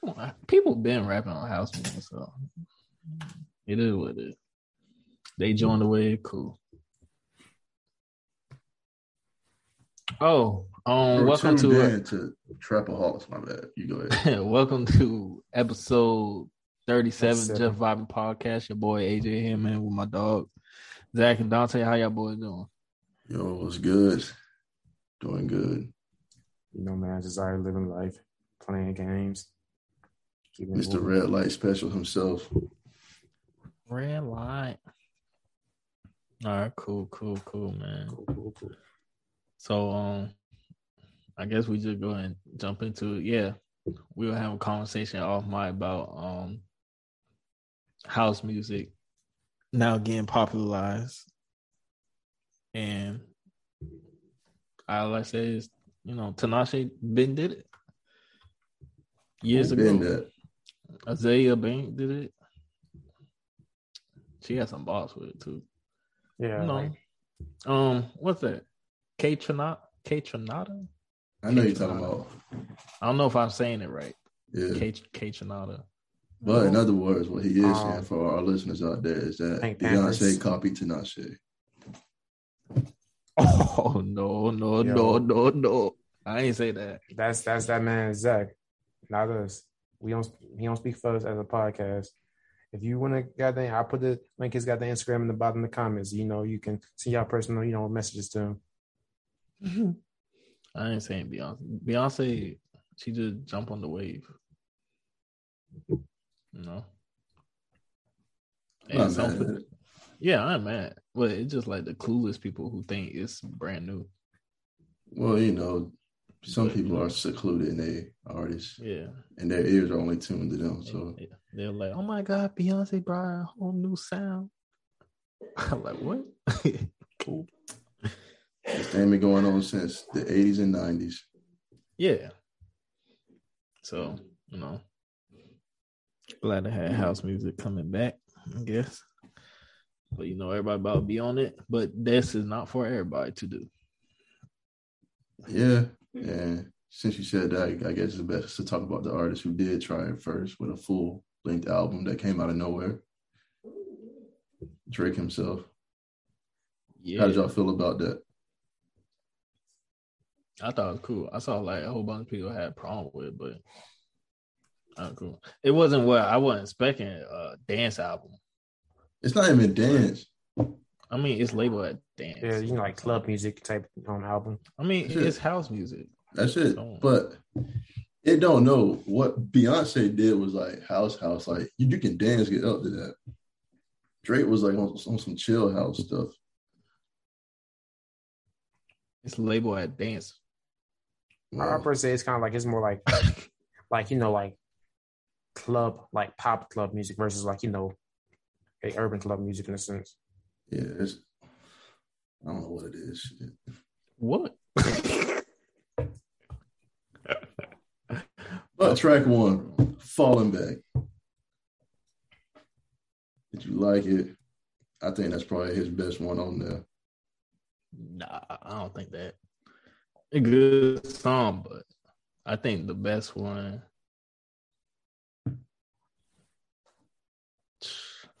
Come on, people been rapping on house music, so it is what it is. They joined the way, cool. Oh, um, We're welcome to in to Trapaholics. My bad. You go ahead. welcome to episode thirty-seven, Seven. Jeff Vibing Podcast. Your boy AJ here, man, with my dog Zach and Dante. How y'all boys doing? Yo, what's good? Doing good. You know, man, just out living life, playing games. Keeping it Mr. moving. Red Light Special himself. Red light. All right, cool, cool, cool, man. Cool, cool, cool. So um I guess we just go ahead and jump into it. Yeah. We'll have a conversation off my about um house music now getting popularized. And all I say is, you know, Tinashe Ben did it. Years Been ago. that. Isaiah Bank did it. She had some boss with it too. Yeah, no. like, Um, what's that? Kaytranada? K Trinata? I know you're talking about. I don't know if I'm saying it right. Yeah. K Kaytranada. But in other words, what he is Um, saying for our listeners out there is that Beyonce Panthers. copied Tinashe. Oh no, no, no, no, no. I ain't say that. that's that's that man Zach, not us. We don't he don't speak for us as a podcast. If you want to goddamn, I'll put the link his got the Instagram in the bottom of the comments. You know, you can send y'all personal, you know, messages to him. Mm-hmm. I ain't saying Beyonce. Beyonce, she just jump on the wave. You know. I'm not And some mad pe- at yeah, I'm mad. But it's just like the clueless people who think it's brand new. Well, you know, some people are secluded in their artists, Yeah. and their ears are only tuned to them. So They- They're like, oh my God, Beyonce brought a whole new sound. I'm like, what? cool. this thing been going on since the 80s and 90s. Yeah. So, you know, glad to have house music coming back, I guess. But, you know, everybody about to be on it. But this is not for everybody to do. Yeah, and since you said that, I guess it's best to talk about the artist who did try it first with a full length album that came out of nowhere. Drake himself. Yeah. How did y'all feel about that? I thought it was cool. I saw like a whole bunch of people had a problem with it, but oh, cool. It wasn't what I wasn't expecting a dance album. It's not even dance. I mean, it's labeled at dance. Yeah, you know, like club music type um album. I mean, Shit. it's house music. That's it. But it don't know what Beyonce did was like house house. Like you, you can dance, get up to that. Drake was like on, on some chill house stuff. It's labeled at dance. I Well, per se, it's kind of like it's more like, like you know, like club, like pop club music versus like you know, a urban club music in a sense. Yeah, it's I don't know what it is. What? But uh, track one, Falling Back. Did you like it? I think that's probably his best one on there. Nah, I don't think that. A good song, but I think the best one.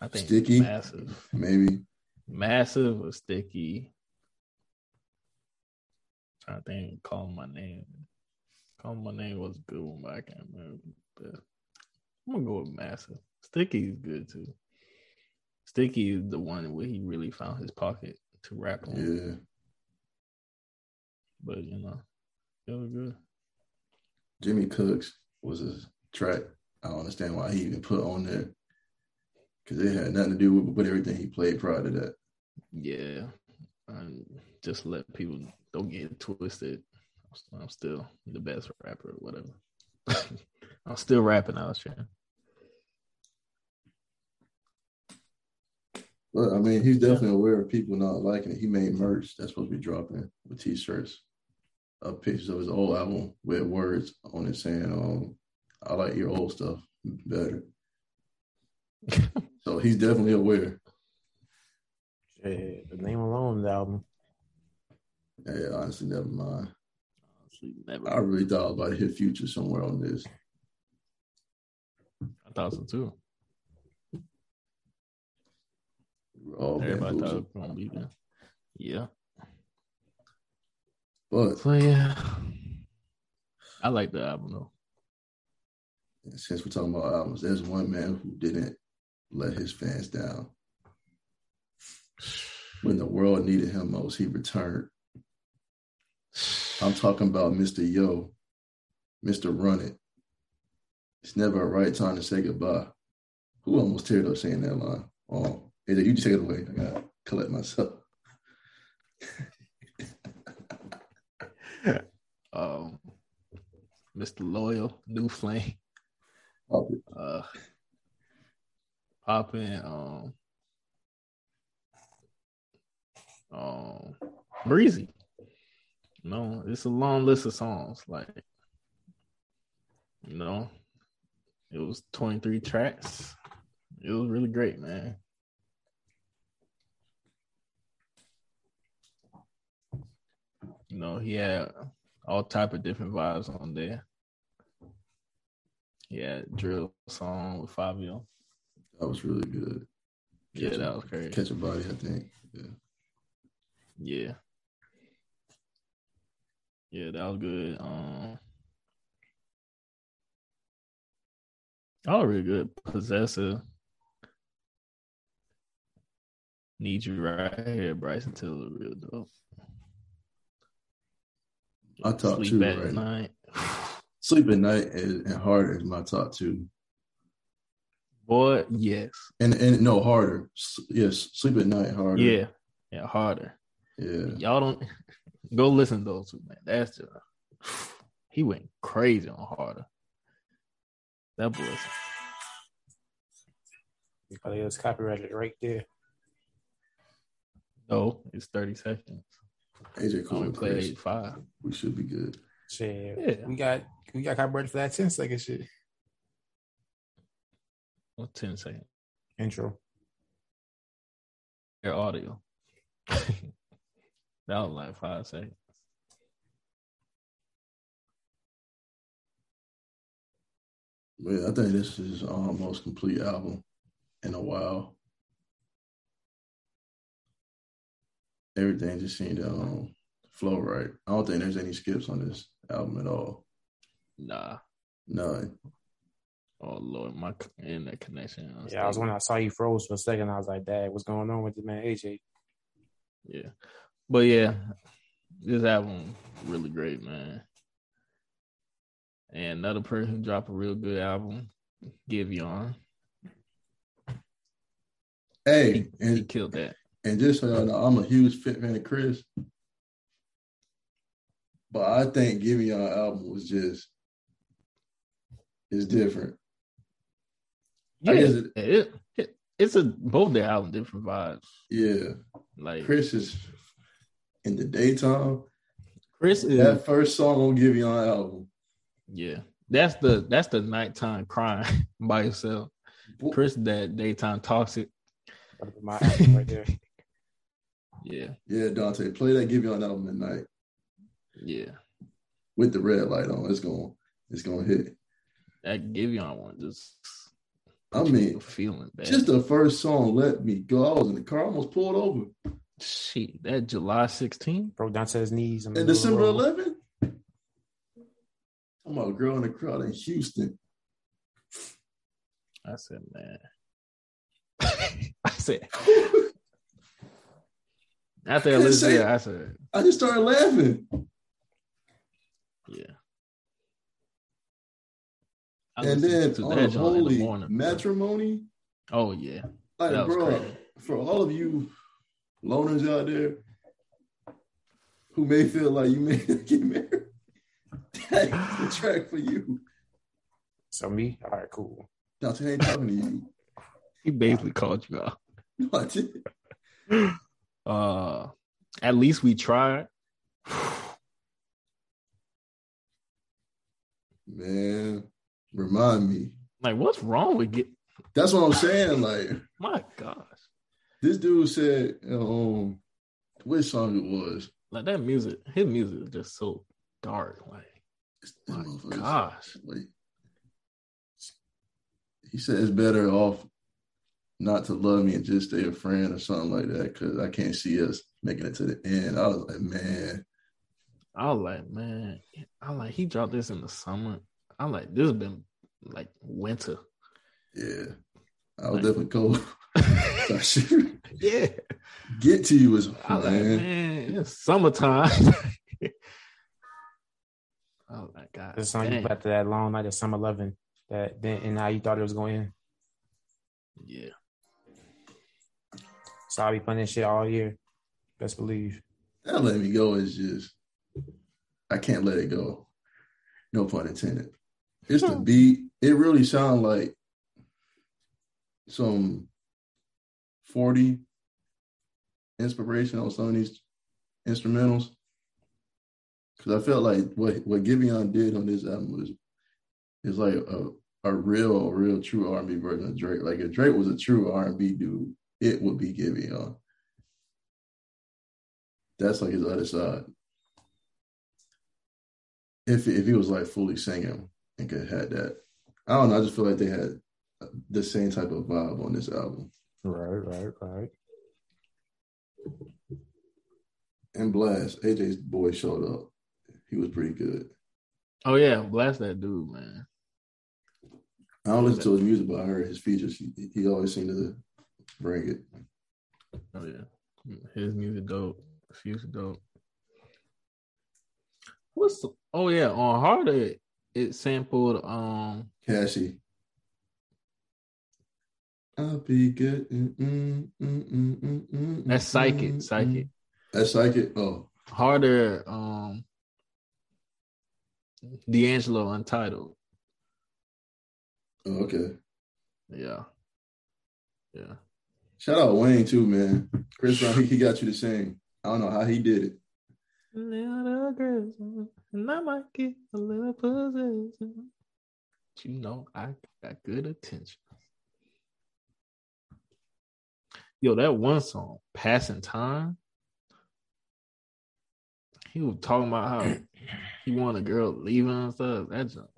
I think Sticky? massive, Maybe. Massive or sticky. I think, call my name. Call my name was a good one, but I can't remember. But I'm gonna go with massive. Sticky is good too. Sticky is the one where he really found his pocket to rap on. Yeah. But you know, it was good. Jimmy Cooks was a track. I don't understand why he even put on there. Because it had nothing to do with, with everything he played prior to that. Yeah, and just let people don't get twisted. I'm still the best rapper, or whatever. I'm still rapping out here. But I mean, he's definitely aware of people not liking it. He made merch that's supposed to be dropping with t-shirts, uh, pictures of his old album with words on it saying, um, I like your old stuff better. so he's definitely aware. Shit, the name alone, the album. Yeah, honestly, never mind. Honestly, never. I really thought about to hit future somewhere on this. I thought so too. We were all Everybody thought bamboozled. it was gonna be there. Yeah. But So yeah. I like the album though. since we're talking about albums, there's one man who didn't let his fans down. When the world needed him most, he returned. I'm talking about Mr. Yo, Mr. Run It. It's never a right time to say goodbye. Who almost teared up saying that line? Oh, hey, you just take it away. I gotta collect myself. Um Mr. Loyal, New Flame, uh Poppin', um um Breezy. No, it's a long list of songs. Like, you know, it was 23 tracks. It was really great, man. You know, he had all type of different vibes on there. Yeah, drill song with Fivio. That was really good. Yeah, that was crazy. Catch a body, I think. Yeah. Yeah. Yeah, that was good. Um all really good. Possessor. Need you right here, Bryson Tiller, real dope. My top Sleep two at right night. Sleep at Night and, and Harder is my top two. Boy, yes. And and no harder. Yes, Sleep at Night harder. Yeah. Yeah, harder. Yeah. Y'all don't go listen to those two, man. That's just he went crazy on harder. That boy. Because oh, it was copyrighted right there. No, it's 30 seconds. AJ Cole play eight five. We should be good. Shit. Yeah. We got we got copyrighted for that 10 second shit. Well, 10 seconds. Intro. Their audio. that was like five seconds. But yeah, I think this is our most complete album in a while. Everything just seemed to um, flow right. I don't think there's any skips on this album at all. Nah. None. Oh Lord, my c- internet connection. Yeah, I was when I saw you froze for a second. I was like, Dad, what's going on with this man AJ? Yeah. But yeah, this album really great, man. And another person who dropped a real good album, Giveon. Hey, He, he and, killed that. and just so y'all know, I'm a huge fit fan of Chris. But I think Giveon album was just it's different. I Yeah, guess it- it, it, it's a both their album different vibes. Yeah. Like Chris is in the daytime. Chris is That first song on Giveon album. yeah. That's the that's the nighttime crying by yourself. Chris that daytime toxic. My album right there. Yeah, Yeah, Dante, play that Giveon album at night yeah. with the red light on. It's gonna it's gonna hit. That Giveon one just I mean, feeling bad. just the first song, Let Me Go. I was in the car, almost pulled over. shit. That July 16th. Broke down to his knees. in And middle of the December road. 11th? I'm a girl in the crowd in Houston. I said, man. I said after I Couldn't listened to it, I said, I just started laughing. yeah. I and then to on that joint in the Holy morning. Matrimony, Oh yeah, like, That bro, crazy. for all of you loners out there who may feel like you may get married, that's the track for you. So me? All right, cool. Dante ain't talking to you. he basically called you out. No, I did. Uh, at least we tried. Man, remind me. Like, what's wrong with get? That's what I'm saying. Like My gosh, this dude said, um, which song it was? like that music. His music is just so dark. Like, my gosh, Like, he said it's better off not to love me and just stay a friend or something like that because I can't see us making it to the end. I was like, man, I was like, man, I like he dropped this in the summer. I like this has been like winter. yeah, I was Like- definitely cold. Yeah, Get to you was I was like, man. man, it's summertime. I was like, God, The song you dang. put after that long night of summer loving that then and how you thought it was going in. yeah, So I'll be playing this shit all year. Best believe. That let me go is just I can't let it go. No pun intended. It's the hmm. beat. It really sounds like some 40 inspiration on some of these instrumentals. Cause I felt like what what Giveon did on this album was is like a a real, real true R and B version of Drake. Like if Drake was a true R and B dude, it would be Giveon. That's like his other side. If if he was like fully singing and could had that, I don't know. I just feel like they had the same type of vibe on this album. Right, right, right. And Blast, AJ's boy showed up. He was pretty good. oh yeah, blast that dude, man. I don't listen to his music, but I heard his features. He, he always seemed to bring it. Oh yeah, his music dope. Future dope. What's the, oh yeah on harder it sampled um Cassie. I'll be good. Mm, mm, mm, mm, mm, mm, that's mm, psychic mm, psychic. That's psychic. Oh, harder um D'Angelo Untitled oh, okay. yeah yeah Shout out Wayne too, man. Chris Brown, he, got you to sing. I don't know how he did it. Little girls, and I might get a little possession. But you know, I got good attention. Yo, that one song, Passing Time, he was talking about how he wanted a girl leaving and stuff. That junk.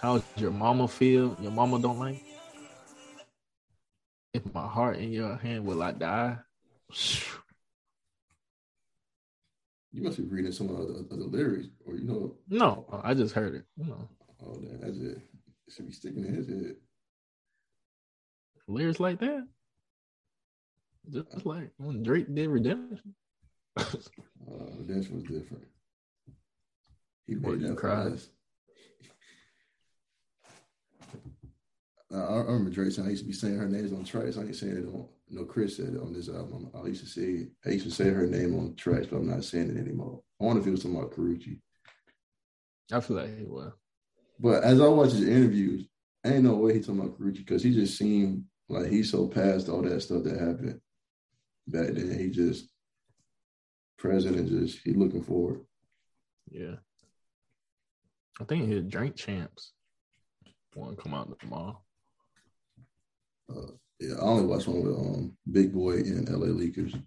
How's your mama feel? Your mama don't like? If my heart in your hand, will I die? You must be reading some of the, of the lyrics, or you know, No, I just heard it. You know, oh, damn, that's it. It should be sticking in his head. lyrics like that. Just like when Drake did Redemption. Uh, Redemption was different. He made you that cried? fast. Uh, I I remember Drake saying I used to be saying her names on tracks. I ain't saying it on no Chris said it on this album. I used to say I used to say her name on tracks, but I'm not saying it anymore. I wonder if it was talking about Karrueche. I feel like he was. But as I watch his interviews, I ain't no way he talking about Karrueche because he just seemed like he's so past all that stuff that happened back then. He just present and just he looking forward. Yeah. I think his Drink Champs one come out tomorrow. Uh, yeah, I only watched one with um Big Boy and LA Leakers.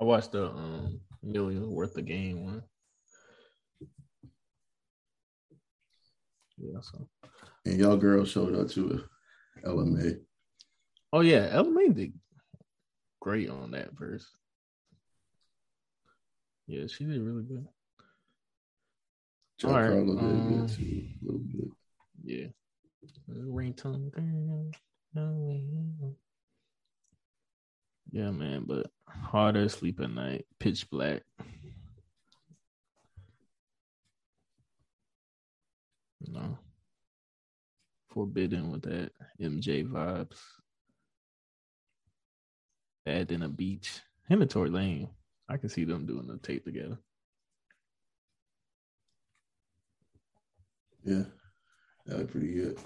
I watched the um millions worth of game one. Yeah, so And y'all girls showed up to a Ella Mai. oh yeah, Ella Mai did great on that verse. Yeah, she did really good. Joe All right, Carlo did um, good too, a little bit. Yeah. Ringtone girl. no way. Yeah, man, but harder sleep at night, pitch black. No. forbidden with that MJ vibes. Bad in a beach. Him and Tory Lanez. I can see them doing the tape together. Yeah. That was pretty good.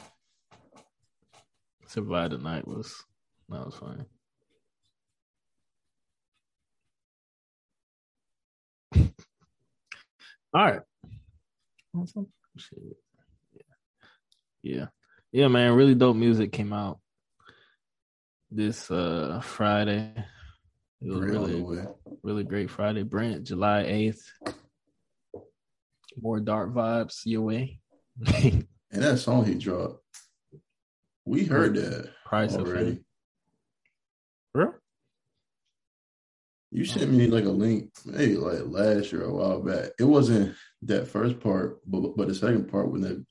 Survive the night was that was funny. All right. Shit. Yeah. Yeah. Yeah, man. Really dope music came out this uh Friday. It was Great all the really, really great Friday. Brent, July 8th. More dark vibes your way. And that song he dropped, we heard that Price already. Bro? You sent me like a link, maybe like last year a while back. It wasn't that first part, but but the second part when the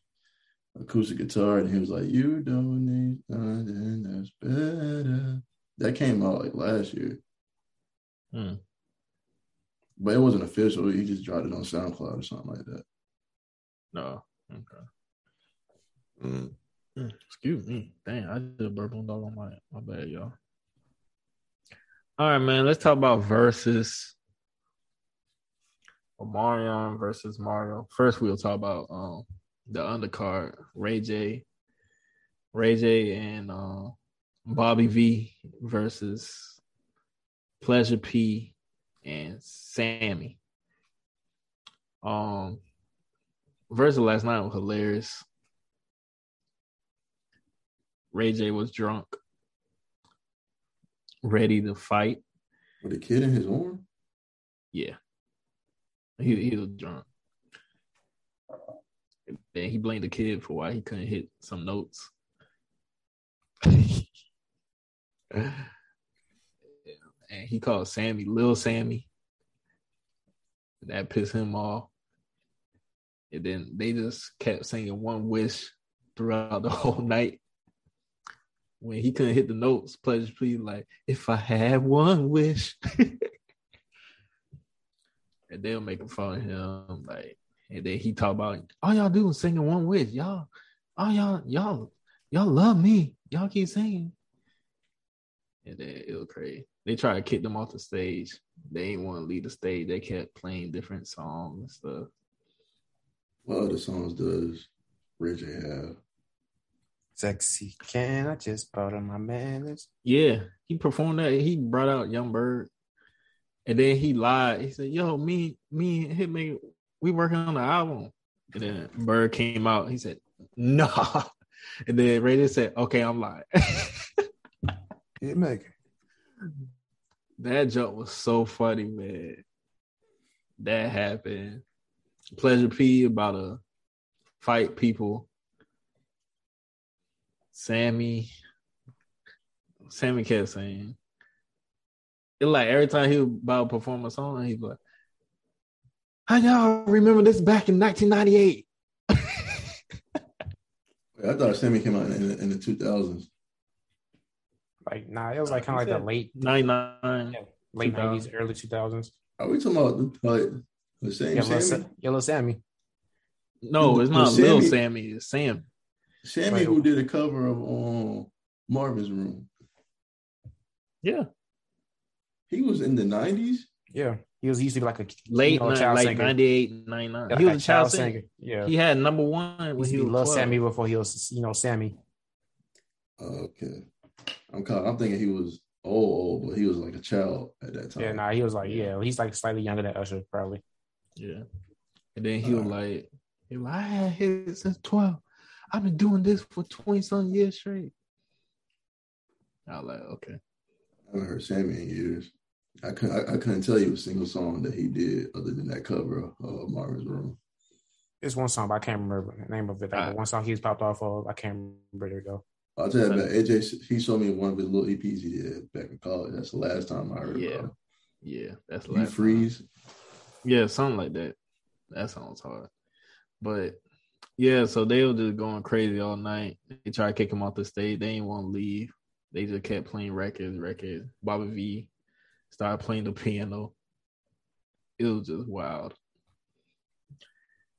acoustic guitar and he was like, "You don't need nothing that's better." That came out like last year, Hmm. but it wasn't official. He just dropped it on SoundCloud or something like that. No. Okay. Mm, Excuse me. Dang, I did a bourbon dog on my my bad, y'all. All right, man. Let's talk about Verzuz Omarion versus Mario. First, we'll talk about um the undercard. Ray J, Ray J, and uh, Bobby V versus Pleasure P and Sammy. Um, Verzuz last night was hilarious. Ray J was drunk, ready to fight. With a kid in his arm, Yeah, he he was drunk. And he blamed the kid for why he couldn't hit some notes. and he called Sammy Lil Sammy. That pissed him off. And then they just kept singing one wish throughout the whole night. When he couldn't hit the notes, Pleasure Please, like, if I had one wish. and they'll make fun of him. Like, and then he talk about all y'all do is singing one wish. Y'all, all y'all, y'all, y'all love me. Y'all keep singing. And then it was crazy. They tried to kick them off the stage. They ain't want to leave the stage. They kept playing different songs and stuff. what other songs does J have? Sexy can I just bought on my manners? Yeah, he performed that. He brought out Young Berg, and then he lied. He said, "Yo, me, me, and Hitmaka, we working on the album." And then Berg came out. He said, "Nah," and then Ray J said, "Okay, I'm lying." Hitmaka. that joke was so funny, man. That happened. Pleasure P about to fight people. Sammy, Sammy kept saying, it like every time he was about to perform a song, he's like, "How y'all remember this back in 1998?" I thought Sammy came out in, in the two thousands. Like, nah, it was like kind of like the late 99. yeah, late 2000. nineties, early two thousands. Are we talking about the, like the same Yellow, Sammy? Sa- Yellow Sammy. No, it's not Lil Sammy- Sammy. It's Sam. Sammy Right. who did a cover of um, Marvin's Room. Yeah, He was in the nineties. Yeah, he was he used to be like a late you know, a child like singer. 98, 99. Like he was a child singer. singer. Yeah, He had number one he when used he to be was Lil 12. Sammy before he was you know Sammy. okay, I'm kind I'm thinking he was old, old, but he was like a child at that time. Yeah, nah, he was like yeah, he's like slightly younger than Usher probably. Yeah. And then he was Uh, like, he was like, I had hit since 12. I've been doing this for 20 some years straight. I was like, okay. I haven't heard Sammy in years. I couldn't I, I couldn't tell you a single song that he did other than that cover of uh, Marvin's Room. It's one song, but I can't remember the name of it. Like, Ah. one song he's popped off of, I can't remember it though. I'll tell you about AJ. He showed me one of his little EPs he did back in college. That's the last time I heard Yeah. about him. Yeah, that's the You last time. freeze. Yeah, something like that. That sounds hard. But yeah, so they were just going crazy all night. They tried to kick him off the stage. They didn't want to leave. They just kept playing records, records. Bobby V started playing the piano. It was just wild.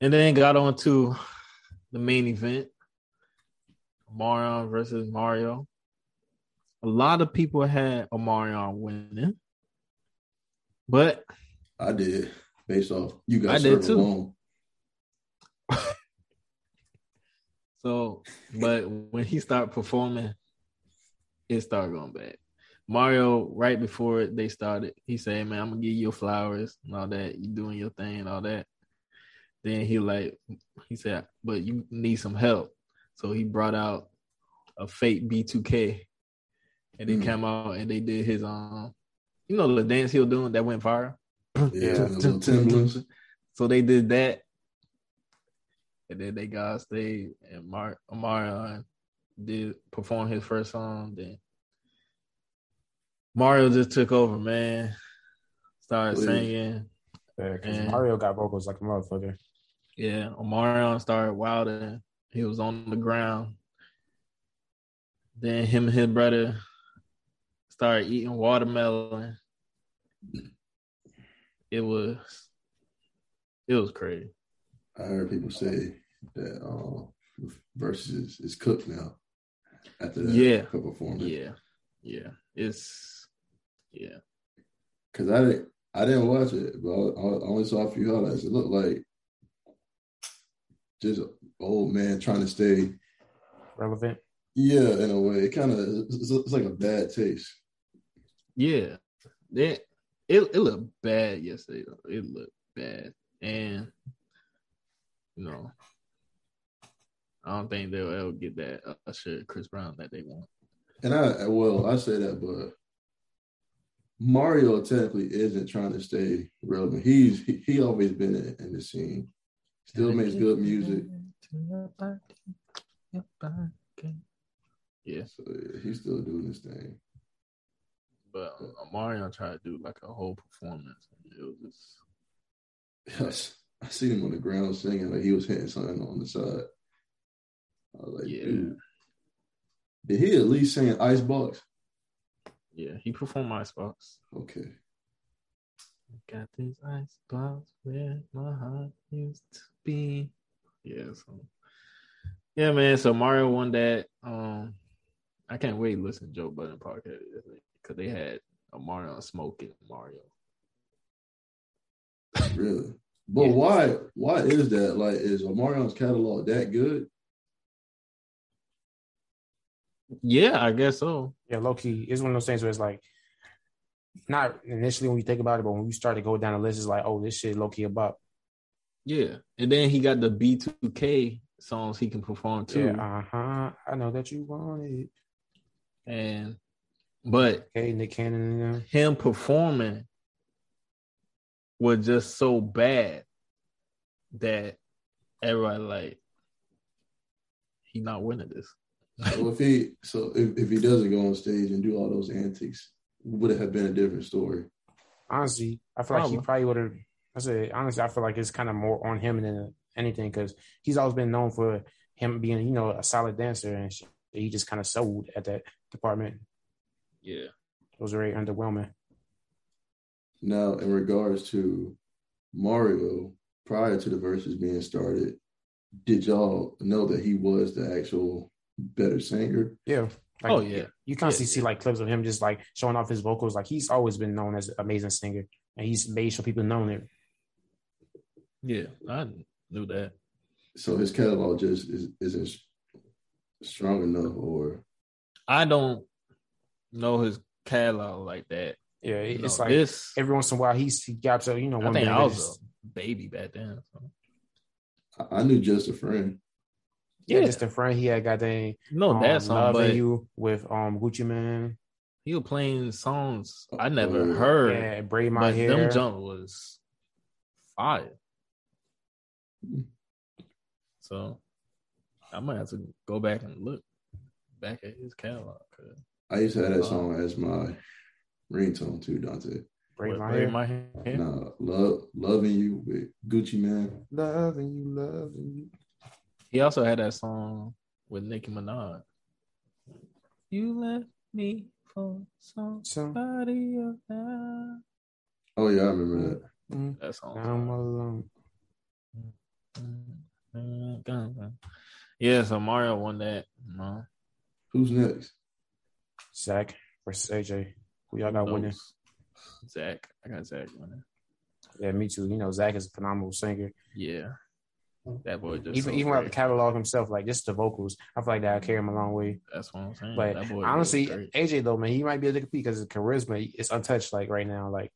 And then got on to the main event. Omarion versus Mario. A lot of people had Omarion winning. But I did based off you guys. I did too. alone. So, but when he started performing, it started going bad. Mario, right before they started, he said, "Man, I'm gonna give you your flowers and all that. You doing your thing and all that." Then he like he said, "But you need some help." So he brought out a fake B2K, and they Mm. came out and they did his um, you know, the dance he was doing that went viral. Yeah, the. So they did that, and then they got on stage, and Mar- Omarion did perform his first song. Then Mario just took over, man. Started singing. Yeah, 'cause And- Mario got vocals like a motherfucker. Yeah, Omarion started wilding. He was on the ground. Then him and his brother started eating watermelon. It was, it was crazy. I heard people say that um, Verzuz is cooked now after that Yeah. performance. Yeah, yeah, it's yeah. Because I didn't, I didn't watch it, but I, I only saw a few highlights. It looked like just an old man trying to stay. Relevant. Yeah, in a way, it kind of it's, it's like a bad taste. Yeah, that it it looked bad yesterday. Though. It looked bad, and you know, I don't think they'll ever get that uh, Usher Chris Brown that they want. And I well, I say that, but Mario technically isn't trying to stay relevant. He's he, he always been in, in the scene. Still makes good music. Yeah, So yeah, he's still doing his thing. but uh, Mario tried to do like a whole performance. It was just Yes. I seen him on the ground singing like he was hitting something on the side. I was like, Yeah. dude. Did he at least sing Icebox? yeah. He performed Icebox. Okay. Got this icebox where my heart used to be. Yeah, so yeah, man. So Mario won that. Um, I can't wait to listen to Joe Budden podcast because they had a Mario smoking Mario. Really? But Yeah. why why is that? Like, is Omarion's catalog that good? Yeah, I guess so. Yeah, low key. It's one of those things where it's like not initially when you think about it, but when you start to go down the list, it's like, oh, this shit low key about. Yeah, and then he got the B two K songs he can perform too. Yeah, uh huh. I know that you want it. And but Okay, Nick Cannon and them. him performing was just so bad that everybody like he not winning this. So if he so if, if he doesn't go on stage and do all those antics, would it have been a different story? Honestly, I feel like he Probably. probably would have. I said honestly, I feel like it's kind of more on him than anything because he's always been known for him being, you know, a solid dancer, and he just kind of sold at that department. Yeah. It was very underwhelming. Now, in regards to Mario, prior to the Verzuz being started, did y'all know that he was the actual better singer? Yeah. Like, Oh, yeah. You constantly Yeah, see like clips of him just like showing off his vocals. Like he's always been known as an amazing singer, and he's made sure people know it. Yeah. I knew that. So his catalog just is, isn't strong enough, or I don't know his catalog like that. Yeah, You it's know, like this every once in a while he's he gaps up. You know, I one think minute I it's- was a baby back then. So. I, I knew just a friend. yeah, Yeah. just a friend he had got that No, um, that song, but you with um Gucci Mane. he was playing songs I Oh, never yeah. heard. Yeah, braid my but hair. them jump was fire. So I might have to go back and look back at his catalog. I used to have that song as my ringtone too, Dante. braid what, my braid my hair. Nah, love loving you with Gucci Mane. Loving you, loving you. He also had that song with Nicki Minaj. You left me for somebody else now. Oh yeah, I remember that. mm, That song. I'm alone. Yeah, so Mario won that. No, Who's next? Zach versus AJ. Who y'all got winning? Zach. I got Zach winning. Yeah, me too. You know, Zach is a phenomenal singer. Yeah. That boy just even so even without the catalog himself, like just the vocals, I feel like that carry him a long way. That's what I'm saying. But honestly. AJ though, man, he might be able to compete because his charisma is untouched. Like right now, like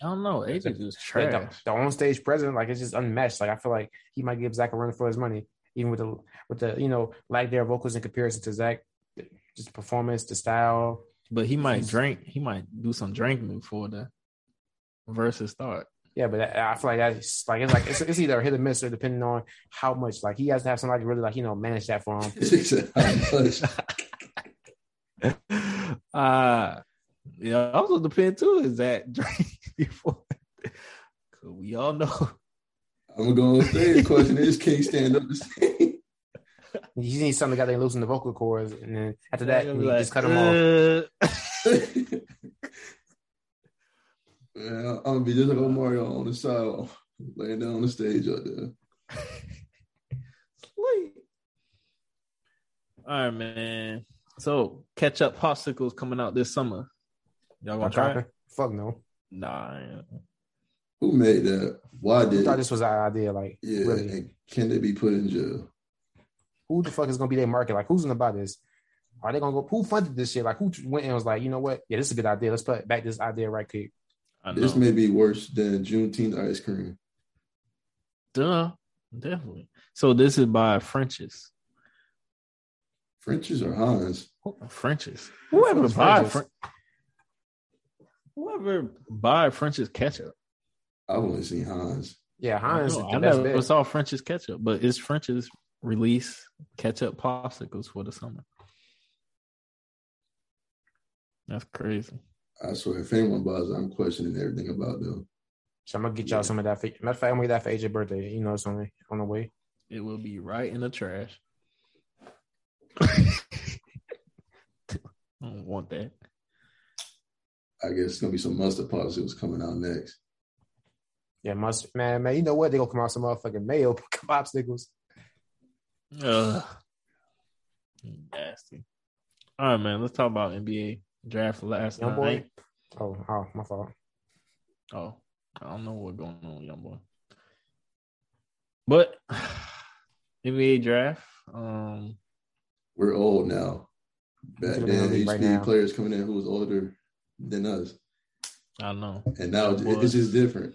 I don't know. AJ just the, trash. the on stage presence, like it's just unmatched. Like I feel like he might give Zach a run for his money, even with the with the you know like their vocals in comparison to Zach, just performance, the style. But he might drink. He might do some drinking before the Verzuz start. Yeah, but I I feel like that's like it's like it's, it's either a hit or miss, or depending on how much. Like he has to have somebody really like you know manage that for him. He said, "How much?" uh yeah, also depend too. Is that drink before? 'Cause we all know. I'm gonna go on stage. The question is, can he stand up to stage? He needs something that got to loosen the vocal cords, and then after that, They're you gonna just cut him off. "Uh." Man, I'm gonna be just like Mario on the side, laying down on the stage out there. Sweet. All right, man. So catch up popsicles coming out this summer. Y'all gonna I'm try? it? Fuck no. Nah. I. Who made that? Why did? did? thought this was our idea? Like, Yeah, really? and can they be put in jail? Who the fuck is gonna be their market? Like, who's gonna buy this? Are they gonna go? Who funded this shit? Like, who went and was like, you know what? Yeah, this is a good idea. Let's put back this idea right quick. This may be worse than Juneteenth ice cream. Duh. Definitely. So this is by French's. French's or Heinz? French's. Who Whoever is buy French's? Fren- whoever buy French's ketchup. I've only seen Heinz. Yeah, Heinz. I, is know, the I best never bet. saw French's ketchup, but it's French's release ketchup popsicles for the summer. That's crazy. I swear, if anyone buys I'm questioning everything about them. So I'm gonna get y'all Yeah. some of that. For, matter of fact, I'm gonna get that for AJ birthday. You know, it's on the on the way. It will be right in the trash. I don't want that. I guess it's gonna be some mustard popsicles coming out next. Yeah, must man, man. You know what? They gonna come out some motherfucking mayo popsicles. Ugh. Nasty. All right, man. Let's talk about NBA draft last Young boy. night. Oh, oh, my fault. Oh, I don't know what's going on, young boy. But NBA draft. Um, We're old now. Back Should've then, the used to right be players coming in who was older than us, I know. and now Yeah, it's just different.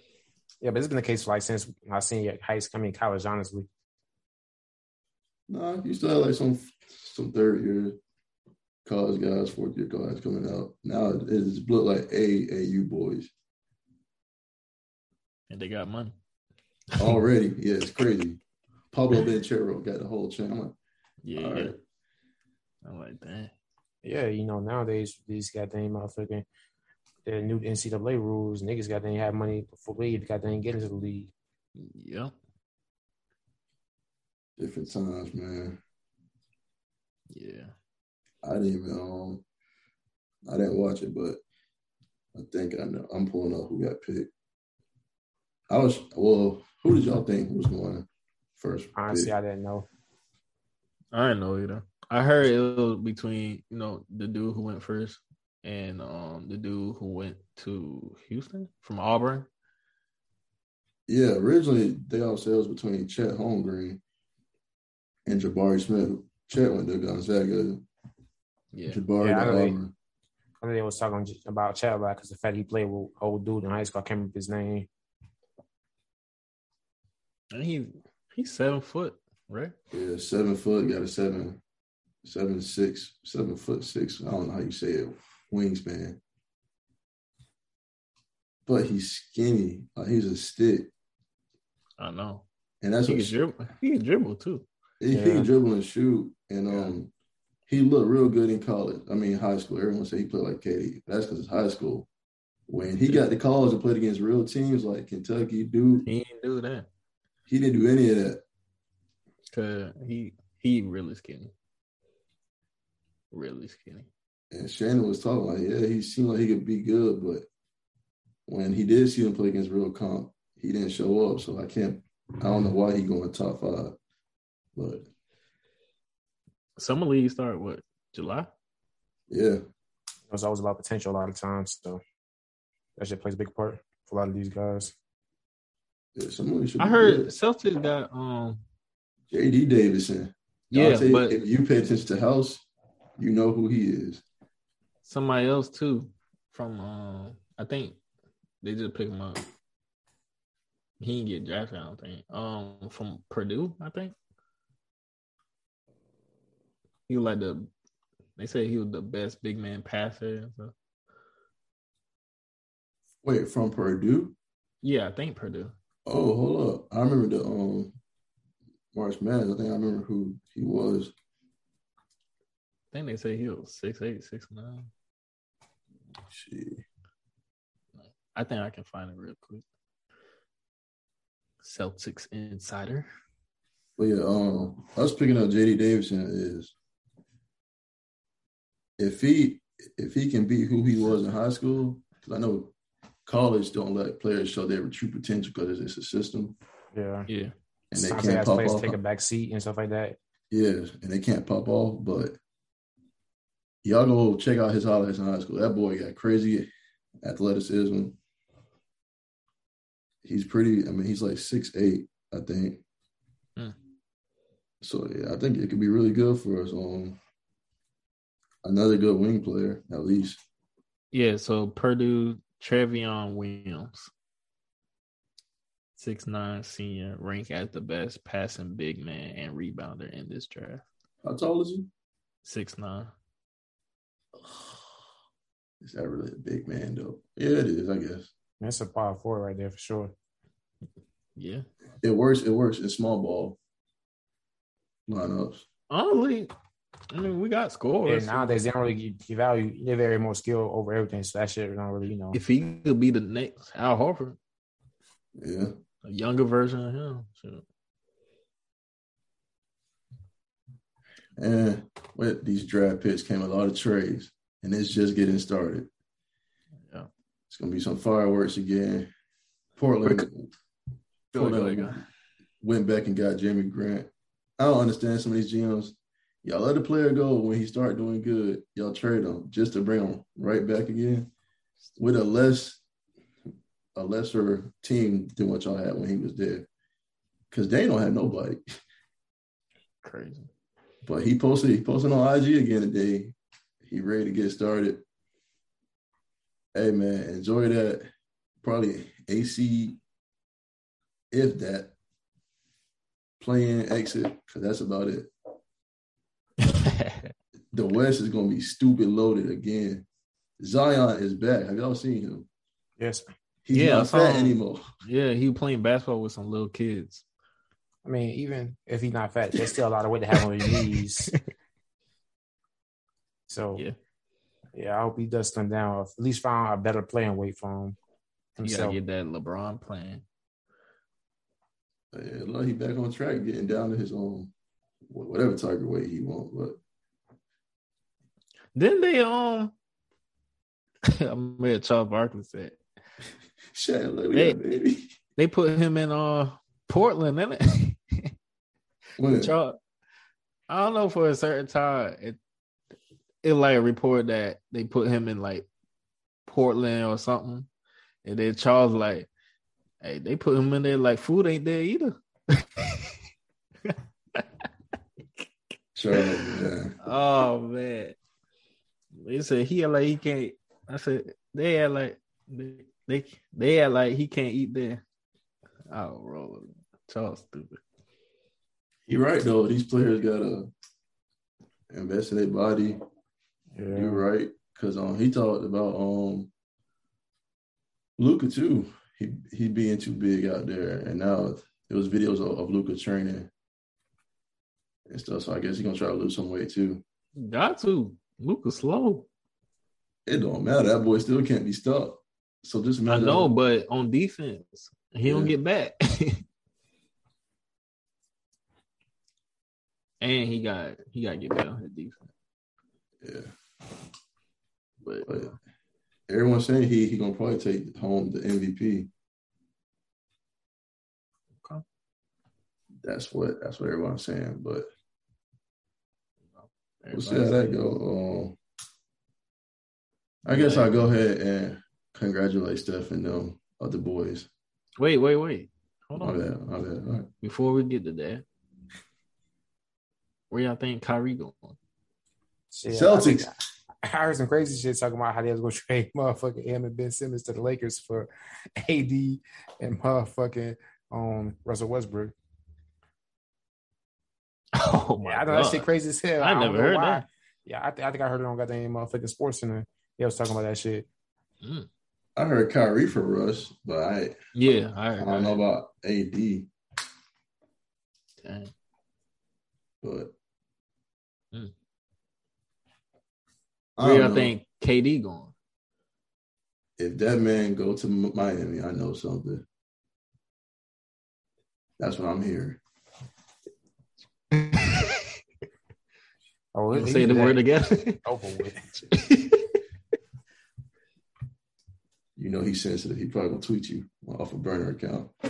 Yeah, but it's been the case for like since I seen you at high school, I mean college, honestly. No, you still have like some some third year college guys, fourth year guys coming out. Now it's split like AAU boys And they got money. already. yeah, it's crazy. Paolo Banchero got the whole chain. Like, Yeah, yeah. right. I'm like, damn. Yeah, you know, nowadays these goddamn motherfucking the new NCAA rules, niggas got they have money before league, got they get into the league. Yep. Different times, man. Yeah. I didn't even um, I didn't watch it, but I think I know. I'm pulling up who got picked. I was well. Who did y'all think was going first? Honestly, pick? I didn't know. I didn't know either. I heard it was between, you know, the dude who went first and um the dude who went to Houston from Auburn. Yeah, originally they all said it was between Chet Holmgren and Jabari Smith. Chet went to Gonzaga. Yeah. Jabari Yeah, I to know they- Auburn. I think they was talking j- about Chad because the fact he played with old dude in high school, I can't remember his name. And he he's seven foot, right? Yeah, seven foot, got a seven, seven six, seven foot six. I don't know how you say it, wingspan. But he's skinny. Like he's a stick, I know. and that's He what can dribble. He can dribble too. He, he Yeah. can dribble and shoot. And Yeah. um, he looked real good in college. I mean, high school. Everyone said he played like KD. That's because it's high school. When he got the college and played against real teams like Kentucky, Duke, He didn't do that. he didn't do any of that. Cause he he really skinny. Really skinny. And Shannon was talking like, yeah, he seemed like he could be good, but when he did see him play against real comp, he didn't show up. So I can't, I don't know why he going top five, but Summer league start what? July? yeah, It was always about potential a lot of times, so that shit plays a big part for a lot of these guys. yeah somebody should. I be heard good. Celtics got um JD Davison. Yeah, Dante, but if you pay attention to House, you know who he is. somebody else too from um I think they just picked him up. He didn't get drafted, I don't think. Um from Purdue, I think. He was like the they say he was the best big man passer. and stuff. Wait, from Purdue? Yeah, I think Purdue. Oh, hold up. I remember the um March Madness. I think I remember who he was. I think they say he was six eight, six nine. Shit. I think I can find it real quick. Celtics insider. But yeah, um, us picking up JD Davison is if he if he can be who he was in high school, because I know college don't let players show their true potential because it's a system Yeah. Yeah. and they Sometimes can't pop players off. take a back seat and stuff like that. Yeah, and they can't pop off. But y'all go check out his highlights in high school. That boy got crazy athleticism. He's pretty. I mean, he's like six eight, I think. Hmm. So yeah, I think it could be really good for us. Um, another good wing player at least. Yeah, so Purdue Trevion Williams. Six nine senior, ranked as the best passing big man and rebounder in this draft. How tall is he? Six nine. Is that really a big man though? Yeah, it is. I guess That's a power forward right there for sure. Yeah. it works. It works in small ball lineups. Honestly, I mean we got And scores. nowadays they don't really give, give value. They vary more skill over everything. So that shit don't really, you know. If he could be the next Al Horford, Yeah. a younger version of him. Shit. And with these draft picks came a lot of trades, and it's just getting started. Yeah. It's gonna be some fireworks again. Portland, Go ahead, go Portland went back and got Jerami Grant. I don't understand some of these GMs. Y'all let the player go when he start doing good. Y'all trade him just to bring him right back again with a less a lesser team than what y'all had when he was there. Because they don't have nobody. Crazy. But he posted he posted on IG again today. He ready to get started. Hey man, enjoy that. Probably AC, if that, playing exit, because that's about it. The West is gonna be stupid loaded again. Zion is back. Have y'all seen him? yes. He's Yeah, not fat him. anymore. yeah, he playing basketball with some little kids. I mean, even if he's not fat, there's still a lot of weight to have on his knees. So Yeah. yeah, I hope he does slim down. Or at least find a better playing weight for him You gotta get that LeBron playing. Yeah, look, he back on track, getting down to his own whatever target weight he wants. But Then they um I met Charles Barkley said shit, look at Hey. baby. they put him in uh Portland, innit? When? Charles, I don't know for a certain time it it like a report that they put him in like Portland or something. And then Charles like, hey, they put him in there like food ain't there either. Charles, yeah. Oh man. They said he had like he can't. I said they had like they they, they had like he can't eat there. Oh, roll. Charles stupid. You're right though. These players gotta invest in their body. Yeah. You're right. Cause um he talked about um Luka too. He he being too big out there. And now it was videos of, of Luka training and stuff. So I guess he's gonna try to lose some weight too. Got to. Luka slow. It don't matter. That boy still can't be stopped. So just I imagine know, but on defense, he don't get back. and he got he got to get better on his defense. yeah. But But everyone's saying he he gonna probably take home the MVP. Okay. That's what that's what everyone's saying. But we'll see how that go. Um, I guess I'll go ahead and congratulate Steph and them other boys. Wait, wait, wait. Hold My on. bad, my bad. All right. Before we get to that, Where y'all think Kyrie going? Shit, Celtics. I, I heard some crazy shit talking about how they was gonna trade motherfucking him and Ben Simmons to the Lakers for AD and motherfucking um Russell Westbrook. Oh my Yeah, I know god! that shit crazy as hell. I don't never heard why. that. Yeah, I, th- I think I heard it on goddamn motherfucking Sports Center. They was talking about that shit. Mm. I heard Kyrie for Russ, but I Yeah, I I don't know about AD. Dang. But. I Where don't y'all know. think KD going? if that man go to Miami, I know something. That's what I'm hearing. Oh, We'll say the that word again. over with. You know he's sensitive. He probably gonna tweet you off a burner account. Yeah,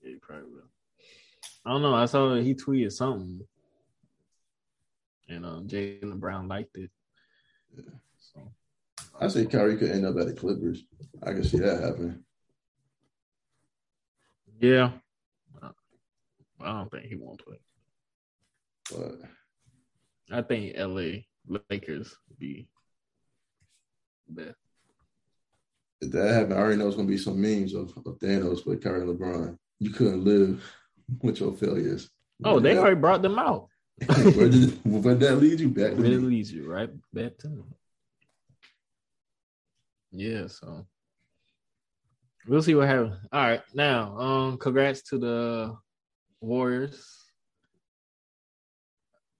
he probably will. I don't know. I saw he tweeted something, and um, Jaylen Brown liked it. Yeah. So I say Kyrie could end up at the Clippers. I can see that happening. yeah, I don't think he won't play. But I think L.A. Lakers would be best. if that happened, I already know it's gonna be some memes of, of Thanos with Kyrie and LeBron. You couldn't live with your failures. Oh, they Where already brought them out. did- where did where did that lead you back? to Where it me? leads you, right? Back to them. Yeah, so we'll see what happens. All right, now, um, congrats to the Warriors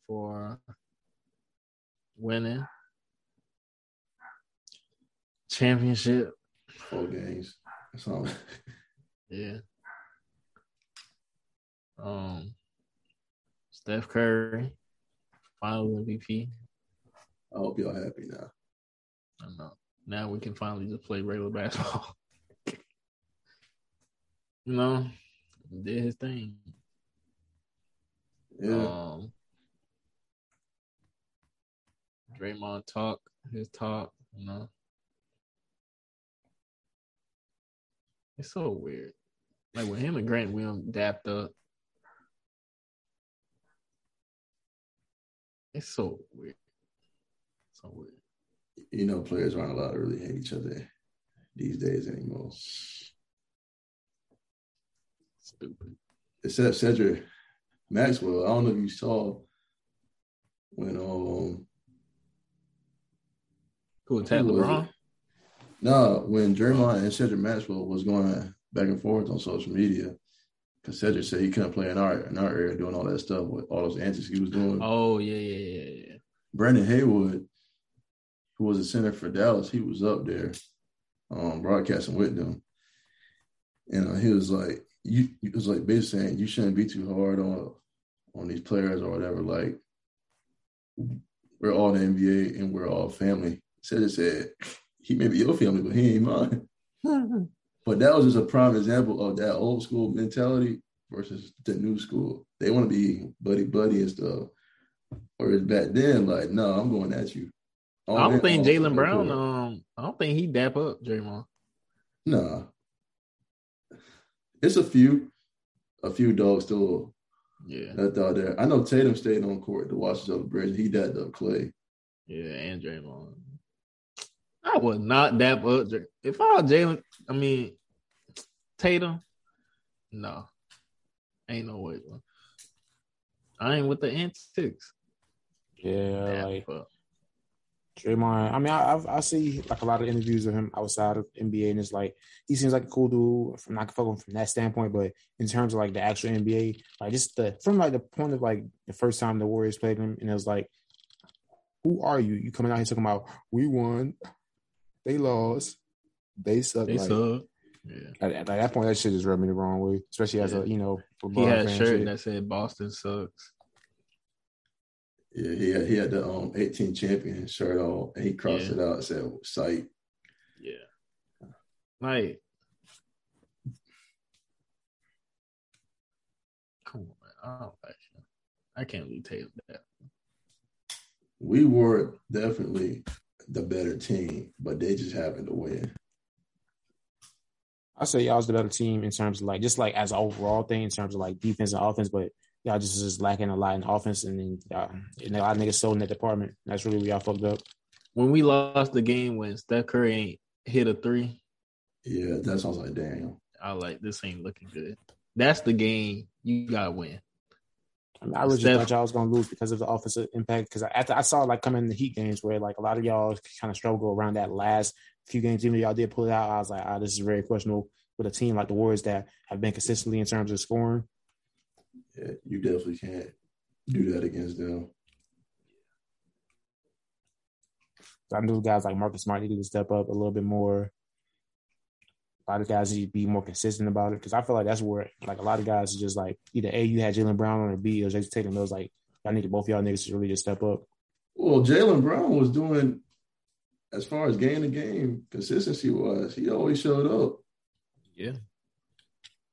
for winning championship. Four games. That's all. Yeah. Um, Steph Curry, Finals MVP. I hope y'all happy now. I know. Now we can finally just play regular basketball. you know, did his thing. Yeah. Um, Draymond talk his talk. You know, it's so weird. Like when him and Grant Williams dapped up, it's so weird. So weird. you know, players aren't allowed to really hate each other these days anymore. Stupid. Except Cedric Maxwell. I don't know if you saw when um Who attacked LeBron? it? No, when Draymond and Cedric Maxwell was going back and forth on social media, because Cedric said he couldn't play in our in our area doing all that stuff with all those antics he was doing. Oh yeah, yeah, yeah, yeah. Brendan Haywood, who was a center for Dallas, he was up there um, broadcasting with them. And uh, he was like, you he was like basically saying you shouldn't be too hard on on these players or whatever. Like we're all the NBA and we're all family. Said it said he may be your family, but he ain't mine. But that was just a prime example of that old school mentality versus the new school. They want to be buddy buddy and stuff. Whereas back then, like, no, I'm going at you. I don't think Jaylen Brown. cool. Um, I don't think he dap up Draymond. Nah. It's a few, a few dogs still Yeah, left out there. I know Tatum stayed on court to watch us over the bridge. He dapped up Clay. yeah, and Draymond. I would not dap up. If I was Jaylen, I mean Tatum, no, ain't no way. Bro. I ain't with the antics. Yeah, Dap like up. Draymond. I mean, I I've, I see like a lot of interviews of him outside of NBA, and it's like he seems like a cool dude. From not fucking from that standpoint, but in terms of like the actual NBA, like just the from like the point of like the first time the Warriors played him, and it was like, who are you? You coming out here talking about we won, they lost, they suck. They like, suck. Yeah, At, at that point, that shit just rubbed me the wrong way, especially as Yeah. a you know football he LeBron had a shirt shit. that said "Boston sucks." Yeah, he had, he had the um 18 champion shirt on, and he crossed Yeah. it out and said "sight." Yeah, like, come on, man. I don't like him. I can't leave Tatum that. We were definitely the better team, but they just happened to win. I say y'all's the better team in terms of like just like as an overall thing in terms of like defense and offense, but y'all just is lacking a lot in offense, and then uh, and a lot of niggas sold in that department. That's really where y'all fucked up. When we lost the game when Steph Curry ain't hit a three, Yeah, that sounds like damn. I like this ain't looking good. That's the game you gotta win. I, mean, I really just Steph- thought y'all was gonna lose because of the offensive impact. Because after I saw like coming in the Heat games where like a lot of y'all kind of struggle around that last few games, even though y'all did pull it out. I was like, ah, this is very questionable with a team like the Warriors that have been consistently in terms of scoring. Yeah, you definitely can't do that against them. I knew guys like Marcus Smart needed to step up a little bit more. A lot of guys need to be more consistent about it because I feel like that's where like a lot of guys are just like either A, you had Jaylen Brown on or B, it was Jayson Tatum. Those like y'all need to both y'all niggas to really just step up. Well, Jaylen Brown was doing as far as game to game consistency was. He always showed up. Yeah.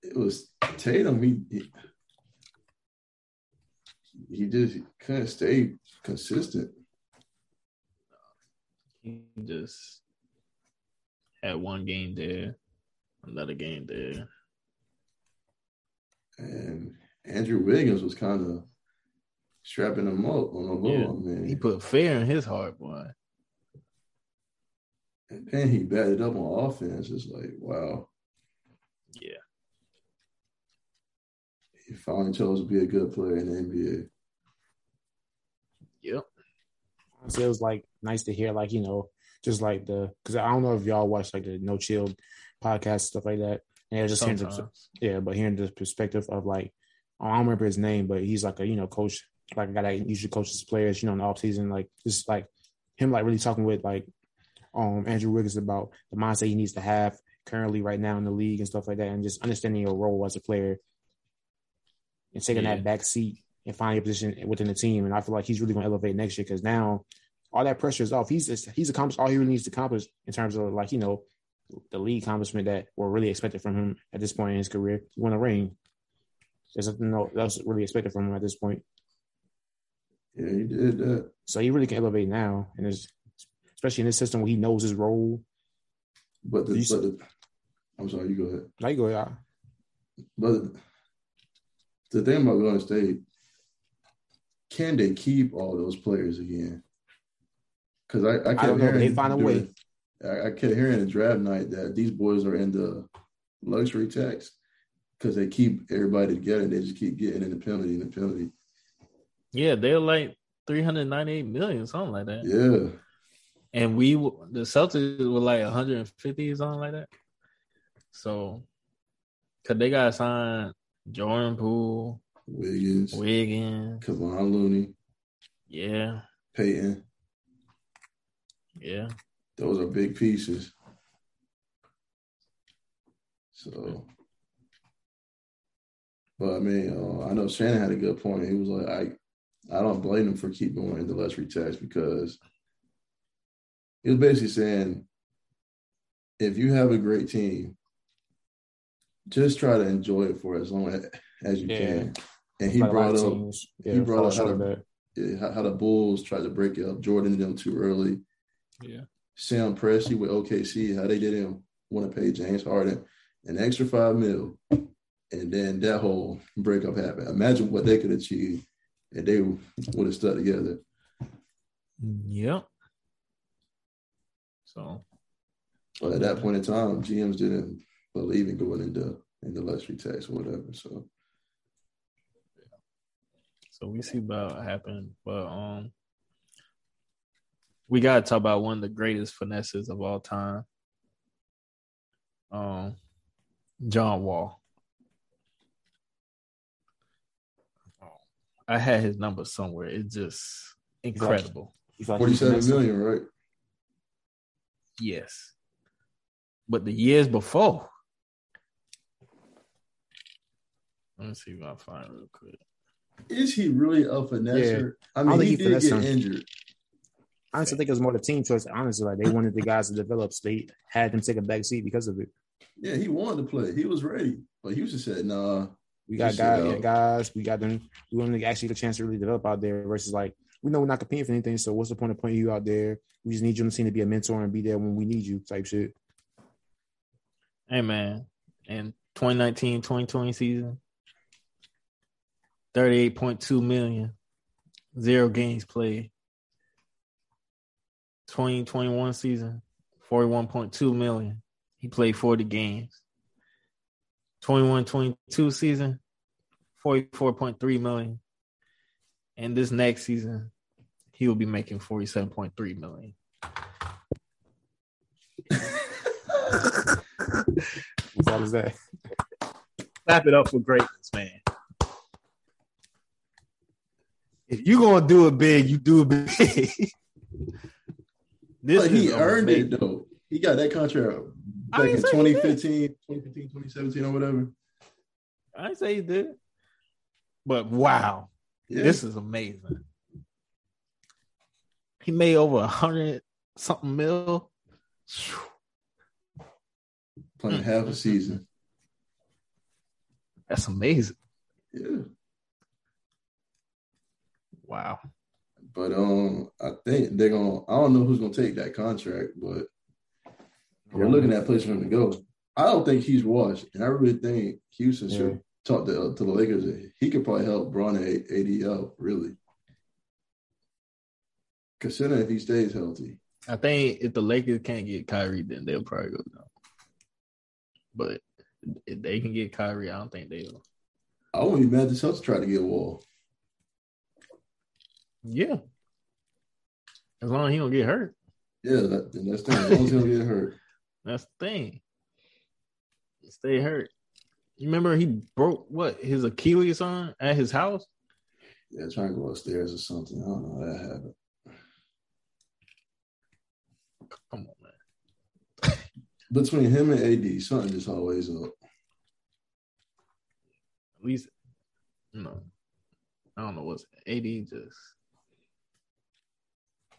It was Tatum. He he, he just couldn't stay consistent. He just had one game there, another game there. And Andrew Wiggins was kind of strapping him up on the Yeah. low, man. He put fear in his heart, boy. and then he batted up on offense. It's like, wow, Yeah. he finally chose to be a good player in the NBA. Yep. Honestly, it was like nice to hear, like you know, just like the because I don't know if y'all watch like the No Chill podcast stuff like that, and it just hearing the, yeah, but hearing the perspective of like I don't remember his name, but he's like a you know coach, like a guy that usually coaches players, you know, in the off season, like just like him like really talking with like um Andrew Wiggins about the mindset he needs to have currently right now in the league and stuff like that, and just understanding your role as a player and taking Yeah. that back seat and finding your position within the team. And I feel like he's really going to elevate next year because now all that pressure is off. He's just, he's accomplished all he really needs to accomplish in terms of like you know the league accomplishment that were really expected from him at this point in his career. He won a ring. There's nothing no- else really expected from him at this point. Yeah, he did that. So he really can elevate now, and especially in this system where he knows his role. But the, You but the I'm sorry, you go ahead. Like go, yeah. But the thing about Golden State, can they keep all those players again? Because I, I, kept don't know, they find a way. I, I kept hearing in draft night that these boys are in the luxury tax because they keep everybody together and they just keep getting in the penalty and the penalty. Yeah, they're like 398 million, something like that. Yeah, And we, the Celtics were like 150 or something like that. So, because they got to sign Jordan Poole, Wiggins, Wiggins. Kevon Looney, Yeah. Payton. Yeah. Those are big pieces. So, but I mean, uh, I know Shannon had a good point. He was like, I, I don't blame him for keeping going in the luxury tax because he was basically saying, if you have a great team, just try to enjoy it for as long as, as you Yeah. can. And he Like a lot brought up teams, he brought up how short of to- that. yeah, how, how the Bulls tried to break it up, Jordan and them too early. Yeah. Sam Presti with OKC, how they didn't want to pay James Harden an extra five mil, and then that whole breakup happened. Imagine what they could achieve if they would have stuck together. Yep. So, But at that point in time, GMs didn't believe in going into in the luxury tax or whatever. So so we see about happen. But, um, we got to talk about one of the greatest finesses of all time. Um, John Wall. I had his number somewhere. It's just incredible. You feel like he's forty-seven next- right? Yes. But the years before. Let me see if I find it real quick. Is he really a finesser? I mean, think he he did finessed get him. Injured. I honestly think it was more the team choice. Honestly, like they wanted the guys to develop, so they had them take a back seat because of it. Yeah, he wanted to play. He was ready, but Houston said, "Nah." We got Just guys, sit yeah, out. guys. We got them. We want to actually get a chance to really develop out there. Versus like we know we're not competing for anything. So what's the point of putting you out there? We just need you on the team to be a mentor and be there when we need you, type shit. Hey man, in 2019, 2020 season, 38.2 million, zero games played. 2021 season, 41.2 million. He played 40 games. 21 22 season, 44.3 million. And this next season, he will be making 47.3 million. What is that? Clap it up for greatness, man. If you're gonna do it big, you do it big. this But he earned amazing. it though. He got that contract back in say 2015, 2015, 2017 or whatever. I say he did, but wow, Yeah. this is amazing. He made over a hundred something mil. playing Mm. half a season. That's amazing. Yeah. Wow. But um, I think they're gonna. I don't know who's gonna take that contract, but they're looking at place for him to go. I don't think he's washed, and I really think Houston Yeah. should talk to uh, to the Lakers. He could probably help Braun and AD out really, considering if he stays healthy. I think if the Lakers can't get Kyrie, then they'll probably go down. But if they can get Kyrie, I don't think they will. I wouldn't be mad if the Celtics try to get Wall. Yeah. As long as he don't get hurt. Yeah, that, that's the thing. As long as he don't get hurt. That's the thing. Stay hurt. You remember he broke what his Achilles on at his house? Yeah, trying to go upstairs or something. I don't know that happened. Come on, man. Between him and AD, something just always up. At least no. I don't know what's AD just